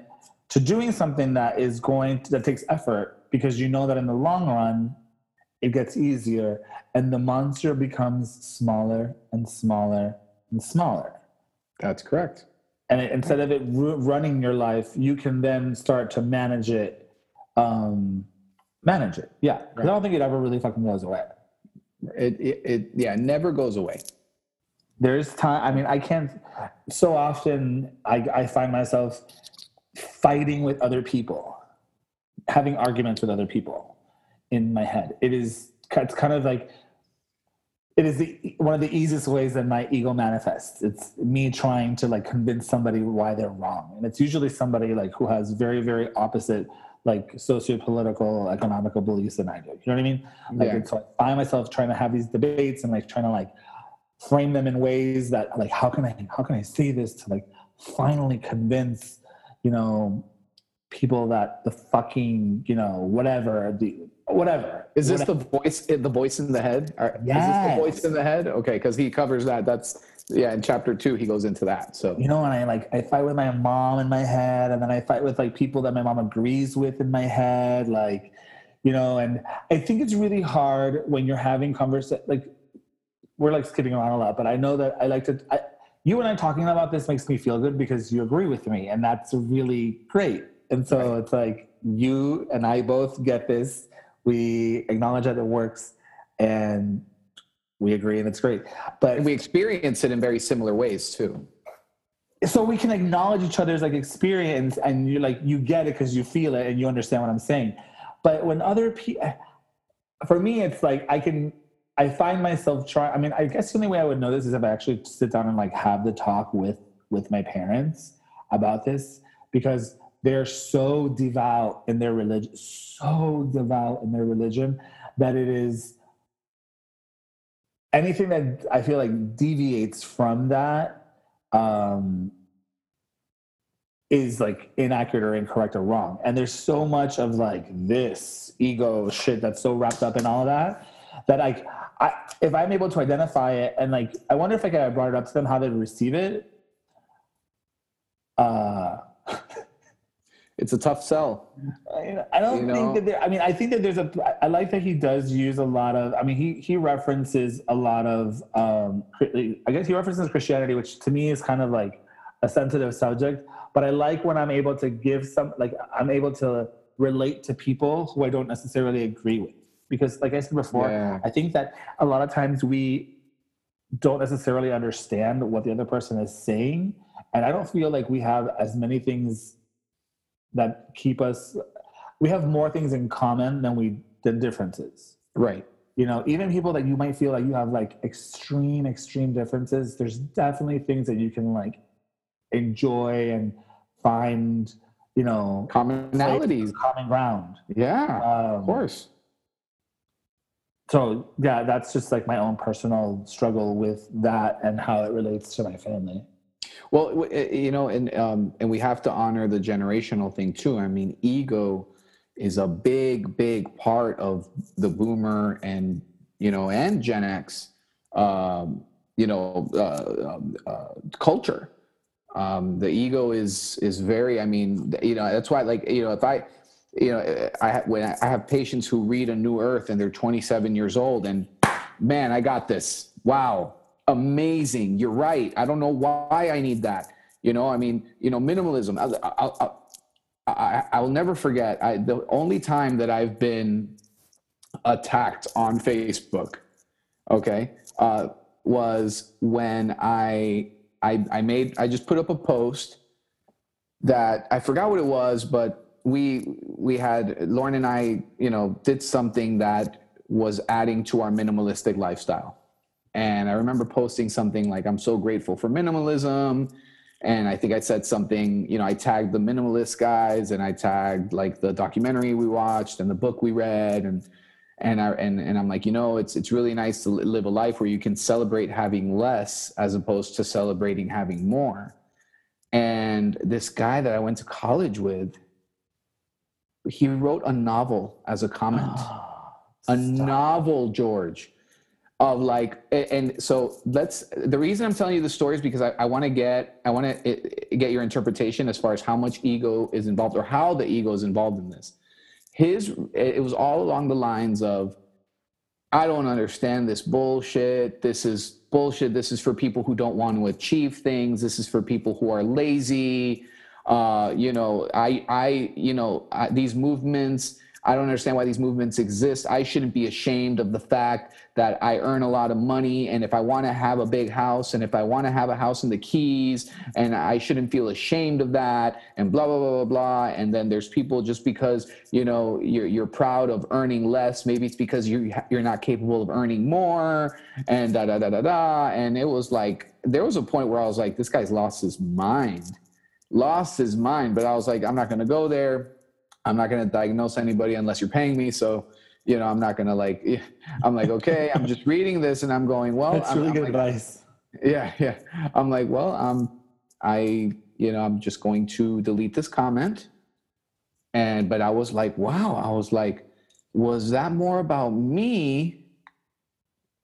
S2: to doing something that is going to, that takes effort because you know that in the long run it gets easier and the monster becomes smaller and smaller and smaller.
S1: That's correct.
S2: And it, instead of it running your life, you can then start to manage it um, manage it. Yeah, right. I don't think it ever really fucking goes away.
S1: It, it, it yeah never goes away.
S2: There's time. I mean, I can't. So often, I, I find myself fighting with other people, having arguments with other people in my head. It is. It's kind of like. It is the, one of the easiest ways that my ego manifests. It's me trying to like convince somebody why they're wrong, and it's usually somebody like who has very, very opposite like socio-political economical beliefs than I do. You know what I mean? Like
S1: Yeah.
S2: so I find myself trying to have these debates and like trying to like frame them in ways that like how can I how can I say this to like finally convince, you know, people that the fucking, you know, whatever, the whatever.
S1: Is this
S2: whatever.
S1: the voice? Eh, the voice in the head? Or- Is this the voice in the head? Okay, because he covers that. That's yeah. In chapter two, he goes into that. So
S2: you know, and I like I fight with my mom in my head, and then I fight with like people that my mom agrees with in my head, like you know, and I think it's really hard when you're having conversation. Like we're like skipping around a lot, but I know that I like to. I, you and I talking about this makes me feel good because you agree with me, and that's really great. And so it's like you and I both get this. We acknowledge that it works, and we agree, and it's great. But
S1: and we experience it in very similar ways too.
S2: so we can acknowledge each other's like experience and you're like you get it because you feel it and you understand what i'm saying but when other people for me it's like i can i find myself trying i mean i guess the only way i would know this is if i actually sit down and like have the talk with with my parents about this because they're so devout in their religion so devout in their religion that it is anything that i feel like deviates from that um, is like inaccurate or incorrect or wrong. And there's so much of like this ego shit that's so wrapped up in all of that that like I if I'm able to identify it and like I wonder if like I brought it up to them how they'd receive it. Uh
S1: It's a tough sell.
S2: I don't
S1: You know?
S2: think that there. I mean, I think that there's a. I like that he does use a lot of. I mean, he he references a lot of. um I guess he references Christianity, which to me is kind of like a sensitive subject. But I like when I'm able to give some, like I'm able to relate to people who I don't necessarily agree with, because like I said before,
S1: Yeah.
S2: I think that a lot of times we don't necessarily understand what the other person is saying, and I don't feel like we have as many things that keep us we have more things in common than we than differences
S1: Right.
S2: you know even people that you might feel like you have like extreme extreme differences there's definitely things that you can like enjoy and find you know
S1: Commonalities.
S2: common ground
S1: Yeah.
S2: um,
S1: Of course.
S2: So yeah that's just like my own personal struggle with that and how it relates to my family
S1: Well, uh, you know, and um, and we have to honor the generational thing too. I mean, ego is a big, big part of the boomer and you know and Gen X, um, you know, uh, um, uh, culture. Um, the ego is is very. I mean, you know, that's why. Like, you know, if I, you know, I when I have patients who read A New Earth and they're 27 years old, and man, I got this. Wow, amazing. You're right. I don't know why I need that. You know, I mean, you know, minimalism. I, I, I, I, will never forget. I, the only time that I've been attacked on Facebook, okay, uh, was when I, I, I made, I just put up a post that I forgot what it was, but we, we had Lauren and I, you know, did something that was adding to our minimalistic lifestyle. And I remember posting something like, I'm so grateful for minimalism. And I think I said something, you know, I tagged the minimalist guys and I tagged like the documentary we watched and the book we read. And, and I, and, and I'm like, you know, it's, it's really nice to live a life where you can celebrate having less as opposed to celebrating having more. And this guy that I went to college with, he wrote a novel as a comment. Ah, a novel george of like and so let's the reason i'm telling you the story is because i, I want to get i want to eh, eh, get your interpretation as far as how much ego is involved or how the ego is involved in this. His eh, it was all along the lines of i don't understand this bullshit. This is bullshit. This is for people who don't want to achieve things. This is for people who are lazy uh, you know i i you know I, these movements I don't understand why these movements exist. I shouldn't be ashamed of the fact that I earn a lot of money. And if I want to have a big house and if I want to have a house in the Keys, and I shouldn't feel ashamed of that, and blah, blah, blah, blah, blah. And then there's people just because, you know, you're, you're proud of earning less. Maybe it's because you, you're not capable of earning more and da, da, da, da, da. And it was like, there was a point where I was like, this guy's lost his mind, lost his mind. But I was like, I'm not going to go there I'm not going to diagnose anybody unless you're paying me. So, you know, I'm not going to like, I'm like, okay, I'm just reading this and I'm going, well,
S2: that's
S1: I'm,
S2: really
S1: I'm
S2: good
S1: like,
S2: advice.
S1: Yeah. Yeah. I'm like, well, um, I, you know, I'm just going to delete this comment. And, but I was like, wow, I was like, was that more about me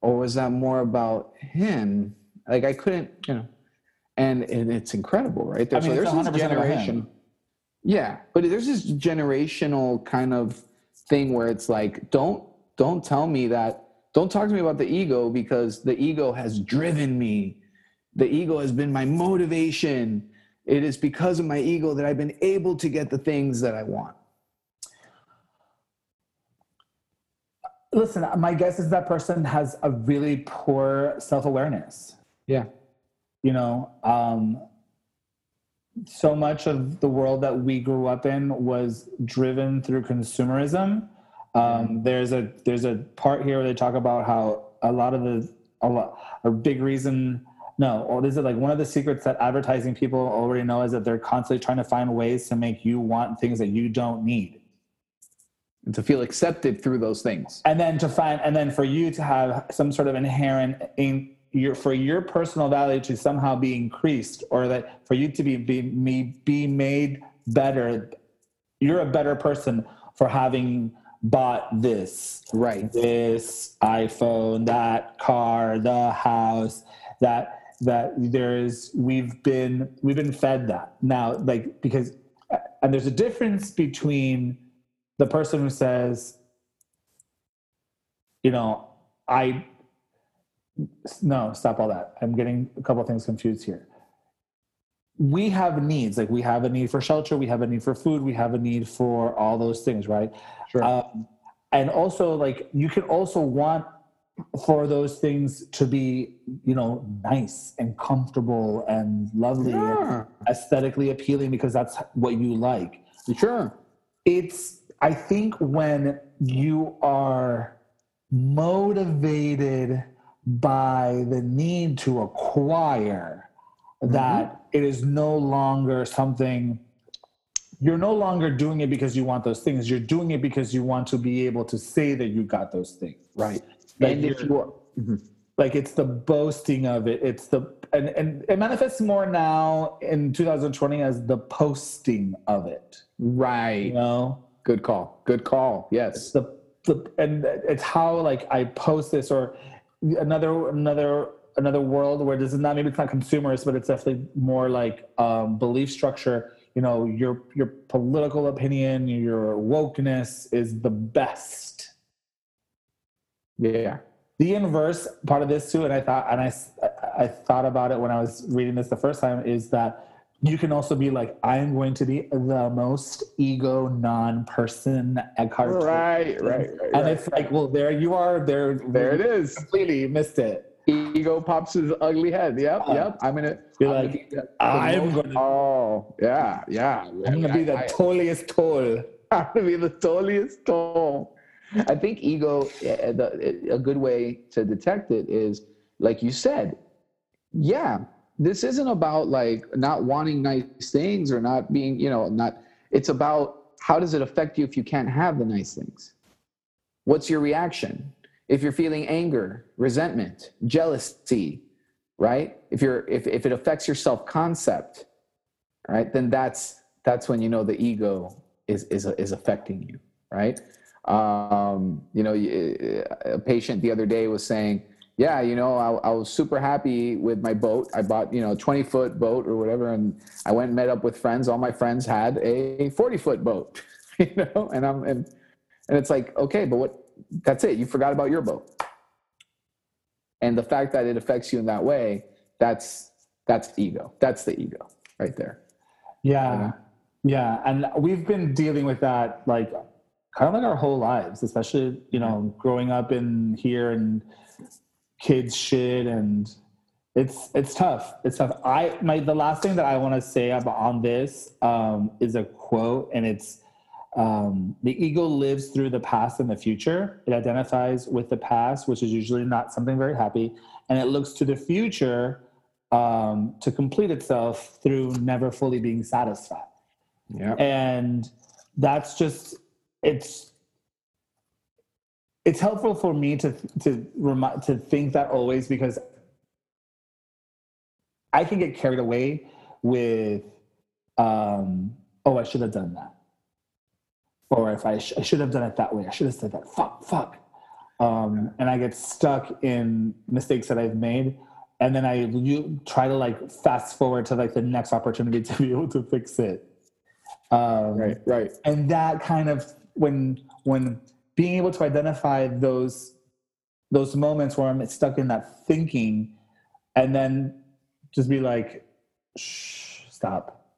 S1: or was that more about him? Like I couldn't, you know, and, and it's incredible, right?
S2: I mean,
S1: so there's this
S2: 100% about
S1: generation. Yeah, but there's this generational kind of thing where it's like, don't don't tell me that. Don't talk to me about the ego because the ego has driven me. The ego has been my motivation. It is because of my ego that I've been able to get the things that I want.
S2: Listen, my guess is that person has a really poor self awareness.
S1: Yeah.
S2: You know, um, so much of the world that we grew up in was driven through consumerism. Um, there's a there's a part here where they talk about how a lot of the a, lot, a big reason no or is it like one of the secrets that advertising people already know is that they're constantly trying to find ways to make you want things that you don't need
S1: And to feel accepted through those things.
S2: and then to find and then for you to have some sort of inherent in your for your personal value to somehow be increased or that for you to be be me be made better you're a better person for having bought this
S1: Right.
S2: this iphone that car the house that that there's we've been we've been fed that now like because uh, and there's a difference between the person who says you know i no stop all that. I'm getting a couple things confused here. We have needs like we have a need for shelter we have a need for food we have a need for all those things right?
S1: Sure.
S2: um, and also like you can also want for those things to be you know nice and comfortable and lovely and aesthetically appealing because that's what you like.
S1: Sure.
S2: it's i think when you are motivated by the need to acquire that it is no longer something you're no longer doing it because you want those things you're doing it because you want to be able to say that you got those things
S1: Right.
S2: Like
S1: and if
S2: you're-
S1: you are, Mhm.
S2: like it's the boasting of it it's the and, and it manifests more now in 2020 as the posting of it
S1: right.
S2: you know
S1: Good call. Good call. Yes.
S2: the, the and it's how like I post this or another another another world where this is not maybe it's not consumerist, but it's definitely more like um, belief structure. You know, your your political opinion, your wokeness is the best.
S1: Yeah.
S2: The inverse part of this too, and I thought and I I thought about it when I was reading this the first time is that you can also be like, I am going to be the most ego non person Eckhart.
S1: Right. Right. Right.
S2: And
S1: right.
S2: it's like, well, there you are. There,
S1: there it is.
S2: Completely missed it.
S1: Ego pops his ugly head. Yep.
S2: Uh,
S1: yep. I'm gonna.
S2: you're
S1: I'm
S2: like,
S1: gonna be
S2: I'm
S1: the
S2: gonna-
S1: Oh yeah. Yeah.
S2: I'm gonna be the
S1: I-
S2: tolliest Tolle.
S1: I'm gonna be the tolliest Tolle. I think ego. eh, A good way to detect it is, like you said, yeah. This isn't about like not wanting nice things or not being, you know, not. It's about how does it affect you if you can't have the nice things. What's your reaction? If you're feeling anger, resentment, jealousy, right? If you're if, if it affects your self-concept, right, then that's that's when you know the ego is is is affecting you, right? Um, you know, a patient the other day was saying, "Yeah, you know, I, I was super happy with my boat. I bought, you know, a 20 foot boat or whatever, and I went and met up with friends. All my friends had a 40 foot boat, you know, and I'm and and it's like, okay, but what? That's it. You forgot about your boat, and the fact that it affects you in that way, that's that's ego. That's the ego right there.
S2: Yeah, yeah, and we've been dealing with that like kind of like our whole lives, especially you know growing up in here and kids shit and it's it's tough. It's tough. I my the last thing that I want to say about on this um, is a quote, and it's um, the ego lives through the past and the future. It identifies with the past, which is usually not something very happy, and it looks to the future um, to complete itself through never fully being satisfied.
S1: Yeah.
S2: And that's just it's it's helpful for me to to remind to think that always because I can get carried away with um oh I should have done that. Or if I, sh- I should have done it that way. I should have said that. Fuck fuck. Um and I get stuck in mistakes that I've made. And then I you try to like fast forward to like the next opportunity to be able to fix it. Um,
S1: Right. Right.
S2: and that kind of when when being able to identify those those moments where I'm stuck in that thinking, and then just be like, Shh, stop,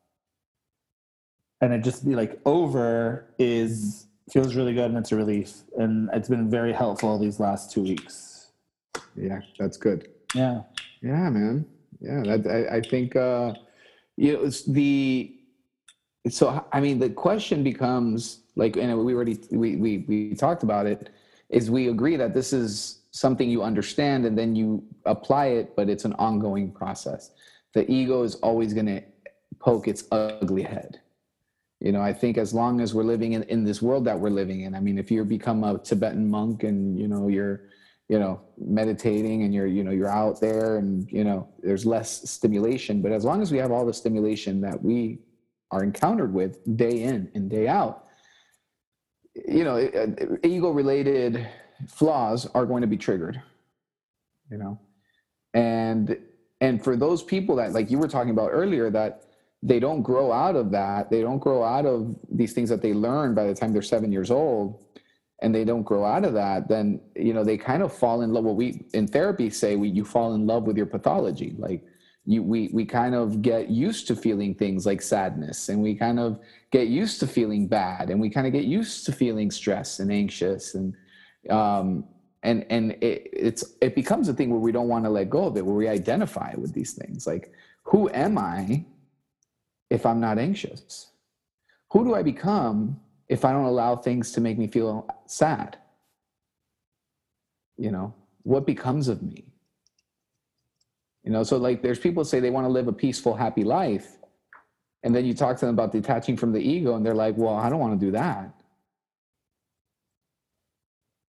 S2: and it just be like over is feels really good and it's a relief, and it's been very helpful these last two weeks.
S1: Yeah. That's good.
S2: Yeah,
S1: Yeah, man. Yeah, that, I, I think uh, you know it's the so I mean the question becomes like, and we already we we we talked about it. Is we agree that this is something you understand and then you apply it, but it's an ongoing process. The ego is always going to poke its ugly head. You know, I think as long as we're living in, in this world that we're living in, I mean, if you become a Tibetan monk and you know you're you know meditating and you're you know you're out there and you know there's less stimulation but as long as we have all the stimulation that we are encountered with day in and day out you know uh, ego related flaws are going to be triggered you know? And and for those people that like you were talking about earlier that they don't grow out of that they don't grow out of these things that they learn by the time they're seven years old and they don't grow out of that then you know they kind of fall in love. What we in therapy say we you fall in love with your pathology. Like you we we kind of get used to feeling things like sadness and we kind of get used to feeling bad and we kind of get used to feeling stressed and anxious and um and and it, it's it becomes a thing where we don't want to let go of it where we identify with these things like who am i if i'm not anxious who do i become if I don't allow things to make me feel sad? You know, what becomes of me? You know, so like there's people say they want to live a peaceful, happy life. And then you talk to them about detaching from the ego, and they're like, well, I don't want to do that.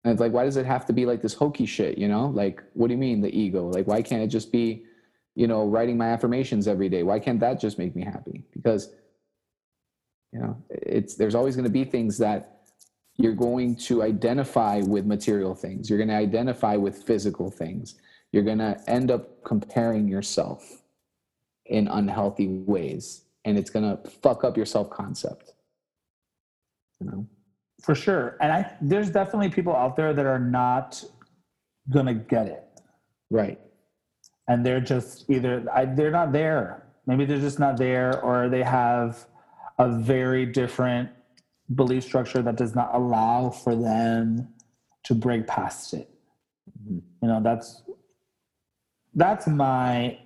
S1: And it's like, why does it have to be like this hokey shit? You know, like, what do you mean the ego? Like, why can't it just be, you know, writing my affirmations every day? Why can't that just make me happy? Because you know it's there's always going to be things that you're going to identify with material things you're going to identify with physical things you're going to end up comparing yourself in unhealthy ways and it's going to fuck up your self concept you know
S2: for sure. And I there's definitely people out there that are not gonna get it,
S1: right
S2: and they're just either I, they're not there. Maybe they're just not there, or they have a very different belief structure that does not allow for them to break past it.
S1: Mhm.
S2: You know, that's that's my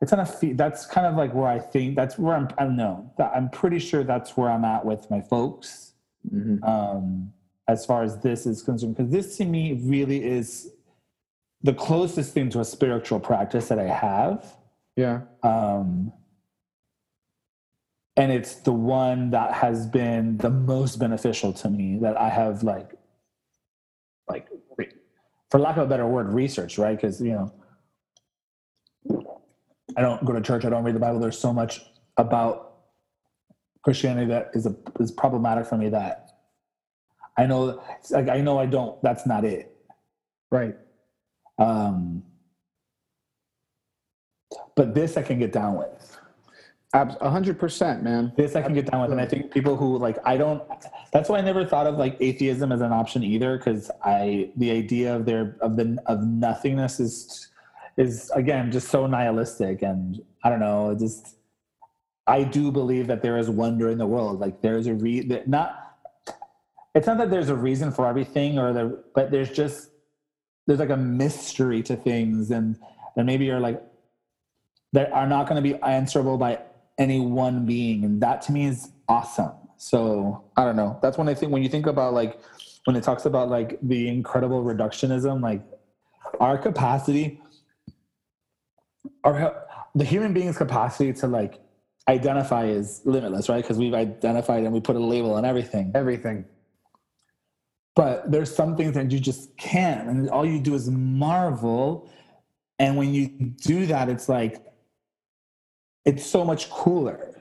S2: it's kind of fe- that's kind of like where I think that's where I'm I don't know. That- I'm pretty sure that's where I'm at with my folks
S1: Mhm.
S2: um, as far as this is concerned, because this to me really is the closest thing to a spiritual practice that I have.
S1: yeah
S2: Um, and it's the one that has been the most beneficial to me that I have like, like, for lack of a better word, research, right? Because, you know, I don't go to church, I don't read the Bible. There's so much about Christianity that is a, is problematic for me that I know, like, I know I don't, that's not it.
S1: right
S2: Um, but this I can get down with.
S1: A hundred percent man
S2: This I can get down with, and I think people who like I don't. That's why I never thought of like atheism as an option either, because I the idea of their of the of nothingness is is again just so nihilistic, and I don't know, just I do believe that there is wonder in the world. Like there is a re not it's not that there's a reason for everything or the but there's just there's like a mystery to things and and maybe you're like that are not going to be answerable by any one being. And that to me is awesome. So i don't know. That's when i think when you think about like when it talks about like the incredible reductionism like our capacity our the human being's capacity to like identify is limitless right because we've identified and we put a label on everything
S1: Everything.
S2: but there's some things that you just can't and all you do is marvel and when you do that it's like it's so much cooler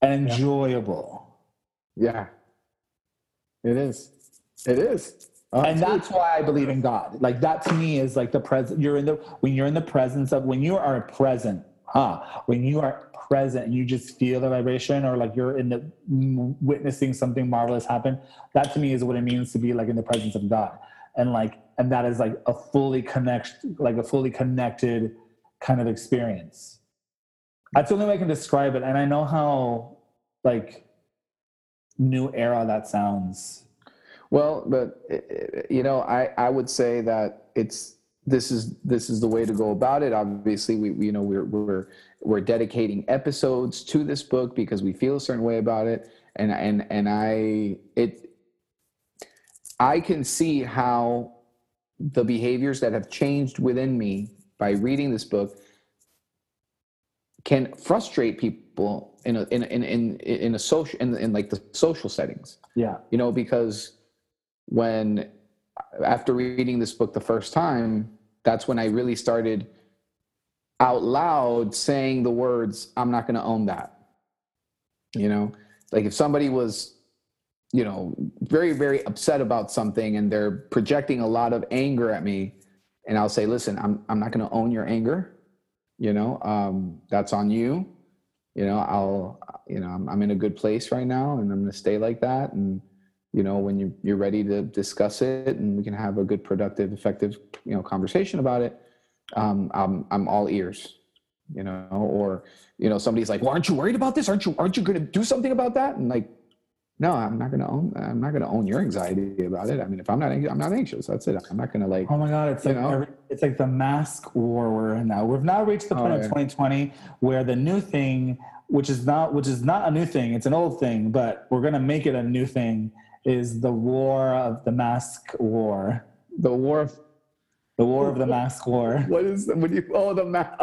S2: and
S1: Yeah.
S2: enjoyable
S1: Yeah. It is. It is. Oh,
S2: and that's why i believe in god. Like that to me is like the present you're in the when you're in the presence of when you are present huh when you are present and you just feel the vibration or like you're in the witnessing something marvelous happen that to me is what it means to be like in the presence of god. And like and that is like a fully connect like a fully connected kind of experience. That's the only way i can describe it. And i know how like new era that sounds
S1: Well, but uh, uh, you know, I I would say that it's this is this is the way to go about it. Obviously, we, we you know we're we're we're dedicating episodes to this book because we feel a certain way about it, and and and I it I can see how the behaviors that have changed within me by reading this book can frustrate people in a in in in, in a social in, in like the social settings.
S2: Yeah.
S1: You know because when after reading this book the first time that's when i really started out loud saying the words i'm not going to own that. You know? Like if somebody was you know very very upset about something and they're projecting a lot of anger at me and i'll say listen i'm, I'm not going to own your anger. You know um, that's on you. You know i'll you know I'm, I'm in a good place right now and i'm going to stay like that and you know when you, you're ready to discuss it and we can have a good productive effective you know conversation about it um, I'm, I'm all ears you know or you know somebody's like well aren't you worried about this aren't you aren't you going to do something about that and like no i'm not going to own i'm not going to own your anxiety about it i mean if i'm not i'm not anxious that's it i'm not going to like
S2: Oh my God! It's like
S1: know?
S2: every, it's like the mask war we're in now. We've now reached the point
S1: Oh,
S2: of
S1: yeah.
S2: 2020 where the new thing, which is not which is not a new thing, it's an old thing, but we're gonna make it a new thing. Is the war of the mask war?
S1: the war of
S2: The war of the mask war.
S1: what is the do you oh the mask?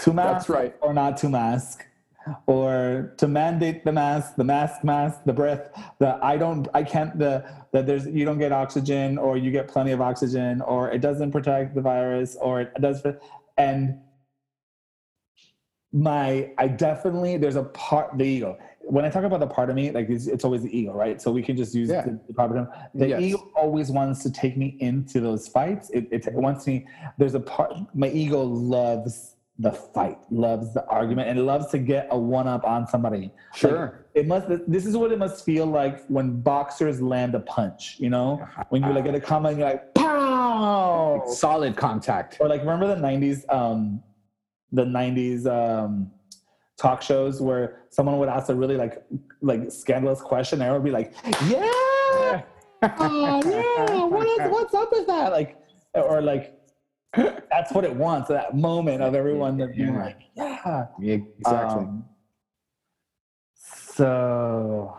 S2: To mask
S1: That's right.
S2: or not to mask, or to mandate the mask, the mask mask, the breath. The I don't, I can't. The that there's you don't get oxygen, or you get plenty of oxygen, or it doesn't protect the virus, or it does. And my, I definitely there's a part the ego. When I talk about the part of me, like it's, it's always the ego, right? So we can just use
S1: Yeah.
S2: the, the of term. The
S1: Yes.
S2: ego always wants to take me into those fights. It, it wants me. There's a part. My ego loves the fight, loves the argument, and loves to get a one up on somebody.
S1: sure
S2: It must. This is what it must feel like when boxers land a punch. You know, when you like get a comment, you're like pow,
S1: solid contact
S2: or like remember the '90s, um, the '90s um, talk shows where someone would ask a really like like scandalous question, and everyone would be like, yeah, oh, yeah, what is, what's up with that? Like, or like. That's what it wants. That moment of everyone that being
S1: Yeah.
S2: like, "Yeah,
S1: Yeah, exactly
S2: um, so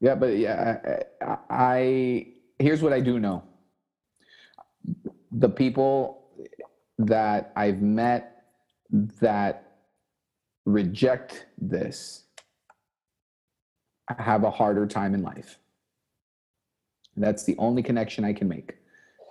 S1: Yeah, but yeah, I, I, I here's what I do know. The people that I've met that reject this have a harder time in life. That's the only connection I can make.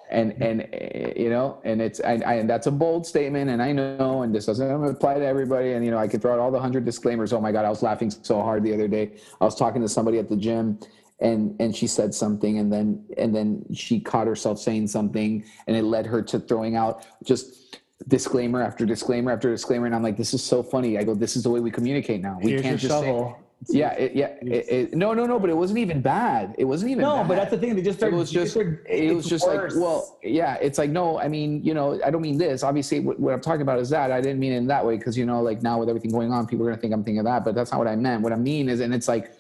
S1: And and eh, you know, and it's I, I, and that's a bold statement, and I know, and this doesn't apply to everybody. And you know, I could throw out all the hundred disclaimers. Oh my God, I was laughing so hard the other day. I was talking to somebody at the gym, and and she said something, and then and then she caught herself saying something, and it led her to throwing out just disclaimer after disclaimer after disclaimer. And I'm like, this is so funny. I go, this is the way we communicate now. We
S2: here's
S1: can't just say, yeah, it, yeah. It, it, no, no, no. But it wasn't even bad. It wasn't even.
S2: No,
S1: bad
S2: but that's the thing. They just
S1: started.
S2: it
S1: was just it was just
S2: worse.
S1: like well yeah it's like no i mean you know i don't mean this obviously what, what i'm talking about is that i didn't mean it in that way because you know like now with everything going on people are going to think i'm thinking of that but that's not what i meant what i mean is and it's like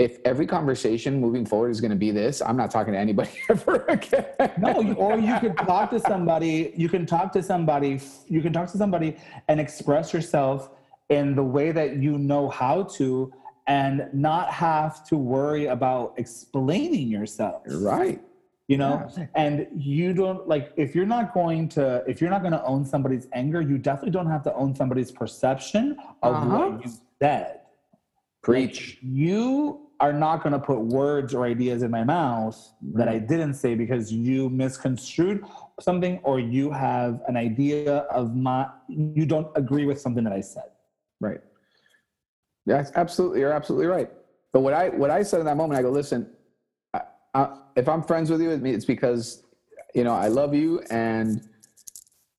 S1: if every conversation moving forward is going to be this, I'm not talking to anybody ever again.
S2: no, or you could talk to somebody. You can talk to somebody. You can talk to somebody and express yourself in the way that you know how to, and not have to worry about explaining yourself.
S1: right.
S2: You know, and you don't like if you're not going to if you're not going to own somebody's anger, you definitely don't have to own somebody's perception of
S1: Uh-huh.
S2: what you said.
S1: Preach.
S2: You are not going to put words or ideas in my mouth that I didn't say because you misconstrued something or you have an idea of my you don't agree with something that I said.
S1: Right. That's absolutely. You're absolutely right. But what I what I said in that moment, I go, listen. I, I, if I'm friends with you, it's because you know I love you, and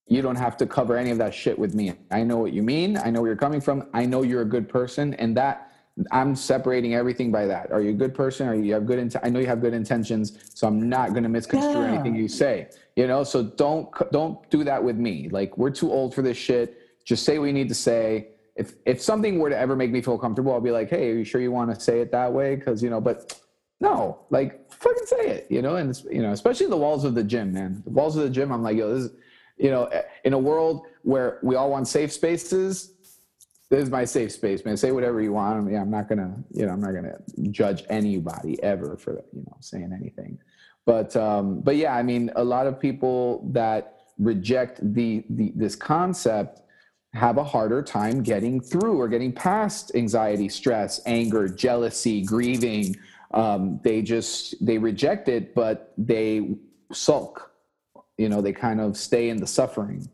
S1: you don't have to cover any of that shit with me. I know what you mean. I know where you're coming from. I know you're a good person, and that I'm separating everything by that. Are you a good person? Are you have good? Int- I know you have good intentions, so I'm not going to misconstrue
S2: Yeah.
S1: anything you say. You know, so don't don't do that with me. Like we're too old for this shit. Just say what you need to say. If if something were to ever make me feel comfortable, I'll be like, hey, are you sure you want to say it that way? Because you know, but no, like fucking say it. You know, and it's, you know, especially the walls of the gym, man. The walls of the gym. I'm like, yo, this is, you know, eh, in a world where we all want safe spaces, this is my safe space, man. Say whatever you want. I mean, I'm not gonna, you know, I'm not gonna judge anybody ever for, you know, saying anything. But, um, but yeah, I mean, a lot of people that reject the, the this concept have a harder time getting through or getting past anxiety, stress, anger, jealousy, grieving. Um, they just they reject it, but they sulk. You know, they kind of stay in the suffering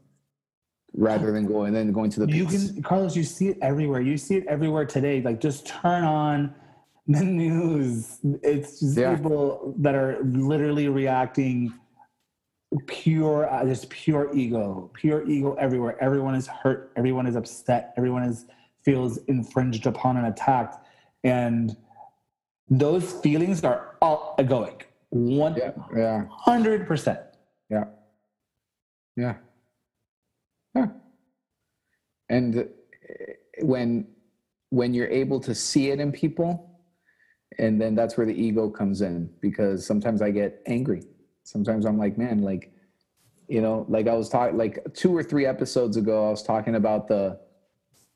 S1: rather than going then going to the
S2: You can, Carlos, you see it everywhere. You see it everywhere today. Like, just turn on the news. It's just
S1: Yeah.
S2: people that are literally reacting pure, uh, just pure ego, pure ego everywhere. Everyone is hurt. Everyone is upset. Everyone is feels infringed upon and attacked, and those feelings are all egoic. One
S1: yeah, yeah,
S2: hundred percent.
S1: Yeah yeah, yeah. And uh, when when you're able to see it in people, and then that's where the ego comes in because sometimes I get angry. Sometimes I'm like, man, like, you know, like I was talking like two or three episodes ago, I was talking about the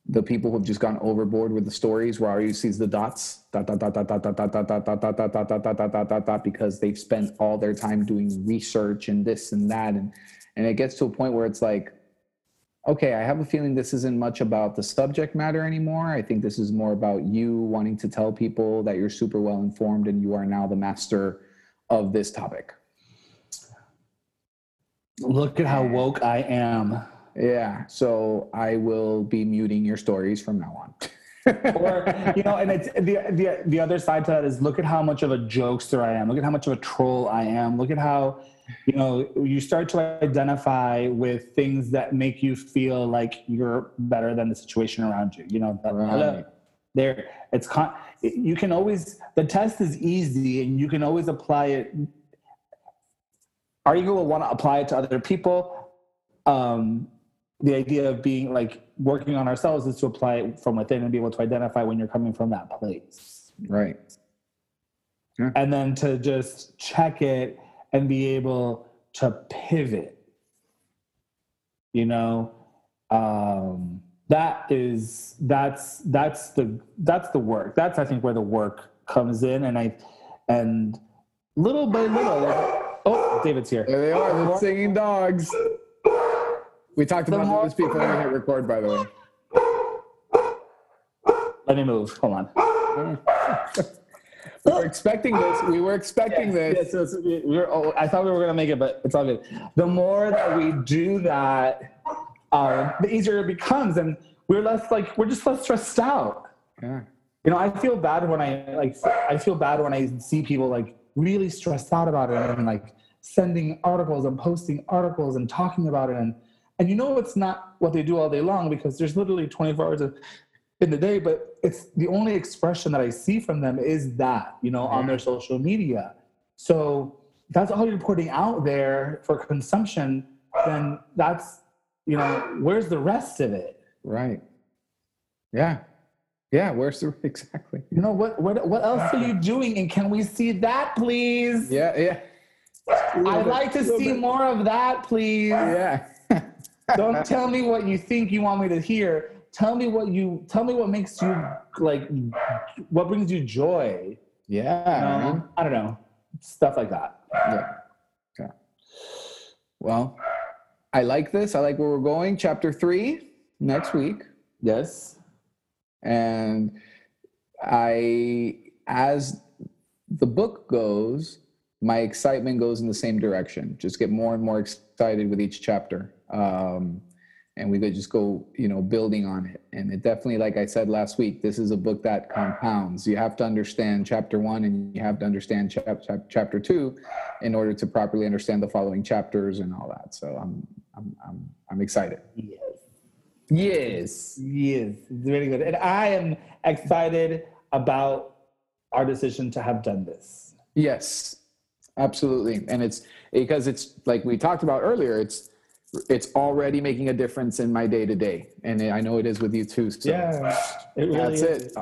S1: the people who've just gone overboard with the stories where all you see is the dots dot dot dot dot dot dot dot dot dot dot dot dot dot dot dot dot dot dot dot because they've spent all their time doing research and this and that and and it gets to a point where it's like okay i have a feeling this isn't much about the subject matter anymore i think this is more about you wanting to tell people that you're super well informed and you are now the master of this topic
S2: Look at how woke I am.
S1: yeah so i will be muting your stories from now on
S2: or you know, and it's the the the other side to that is look at how much of a jokester I am. Look at how much of a troll I am. Look at how you know you start to identify with things that make you feel like you're better than the situation around you. You know, that,
S1: Right.
S2: there it's con- you can always the test is easy and you can always apply it. Are you going to want to apply it to other people? Um, the idea of being like working on ourselves is to apply it from within and be able to identify when you're coming from that place
S1: right
S2: and then to just check it and be able to pivot you know? Um that is that's that's the that's the work. That's i think where the work comes in and i and little by little oh david's here.
S1: There they are, the singing dogs. We talked about
S2: more-
S1: this before we hit record, by the way.
S2: let me move. Hold on
S1: We were expecting this. We were expecting this.
S2: so, so we- we're, oh, I thought we were gonna make it, but it's all good. The more that we do that, um, the easier it becomes, and we're less like we're just less stressed out.
S1: Yeah.
S2: You know, I feel bad when I like I feel bad when I see people like really stressed out about it and like sending articles and posting articles and talking about it and and you know it's not what they do all day long because there's literally 24 hours of, in the day but it's the only expression that I see from them is that you know on their mm-hmm. social media so that's all you're putting out there for consumption then that's you know where's the rest of it
S1: Right. Yeah. Yeah, where's the exactly?
S2: You know what? What what else are you doing? And can we see that, please?
S1: Yeah, yeah.
S2: I'd like to see more of that, please.
S1: Yeah.
S2: Don't tell me what you think you want me to hear. Tell me what you tell me what makes you like what brings you joy.
S1: Yeah.
S2: Um. I don't know. Stuff like that.
S1: Yeah. Okay. Well, I like this. I like where we're going. Chapter three next week.
S2: Yes.
S1: And I, as the book goes, my excitement goes in the same direction. Just get more and more excited with each chapter. Um, and we could just go, you know, building on it. And it definitely, like I said last week, this is a book that compounds. You have to understand chapter one and you have to understand chap- chap- chapter two in order to properly understand the following chapters and all that. So I'm, I'm, I'm, I'm excited.
S2: Yes.
S1: Yes.
S2: Yes. It's really good. And I am excited about our decision to have done this.
S1: Yes, absolutely. And it's because it's like we talked about earlier, it's it's already making a difference in my day to day. And I know it is with you too. So
S2: Yeah. It really
S1: that's
S2: is.
S1: it.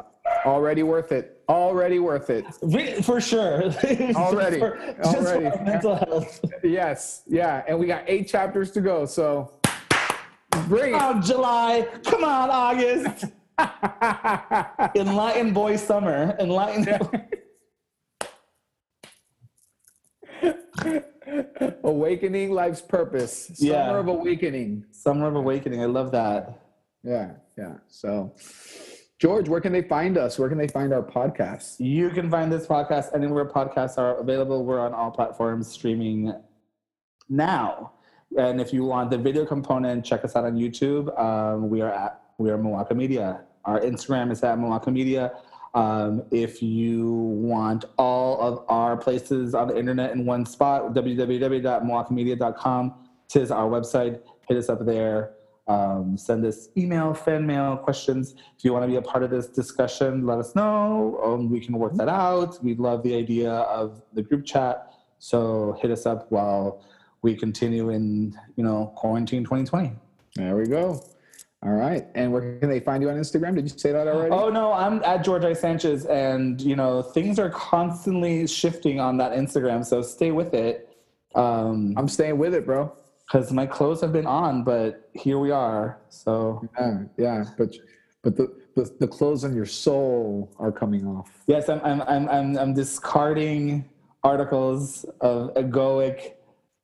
S1: Already worth it. Already worth it.
S2: For sure.
S1: Already.
S2: for- just for mental health.
S1: Yes. Yeah. And we got eight chapters to go. So bring
S2: Come on, July. Come on, August. Enlightened boy summer. Enlightened.
S1: Awakening life's purpose. Summer
S2: Yeah.
S1: of awakening.
S2: Summer of awakening. I love that.
S1: Yeah. Yeah. So George, where can they find us? Where can they find our podcast?
S2: You can find this podcast anywhere podcasts are available. We're on all platforms streaming now. And if you want the video component, check us out on YouTube. Um, we are at we are Moaka Media. Our Instagram is at Moaka Media. Um, if you want all of our places on the internet in one spot, www.moakamedia.com is our website. Hit us up there. Um, send us email, fan mail, questions. If you want to be a part of this discussion, let us know. Um, we can work that out. We love the idea of the group chat. So hit us up while we continue in, you know, quarantine 2020.
S1: There we go. All right. And where can they find you on Instagram? Did you say that already?
S2: Oh no, I'm at George I. Sanchez, and you know things are constantly shifting on that Instagram. So stay with it, um,
S1: I'm staying with it, bro.
S2: because my clothes have been on, but here we are. So
S1: Yeah, yeah. But but the, the the clothes on your soul are coming off.
S2: yes, I'm I'm I'm I'm, I'm discarding articles of egoic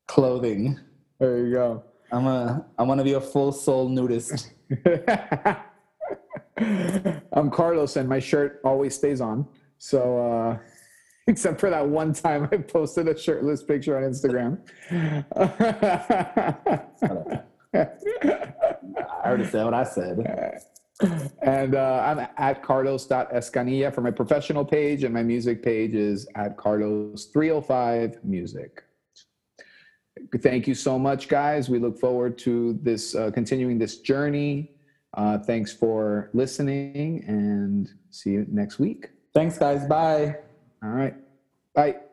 S2: clothing.
S1: There you go.
S2: I'm a I want to be a full soul nudist.
S1: I'm Carlos, and my shirt always stays on. So, uh, except for that one time I posted a shirtless picture on Instagram.
S2: I already said what I said.
S1: and uh, I'm at carlos.escanilla for my professional page, and my music page is at carlos305 music. Thank you so much, guys. We look forward to this uh, continuing this journey. Uh, thanks for listening, and see you next week.
S2: Thanks, guys. Bye.
S1: All right, bye.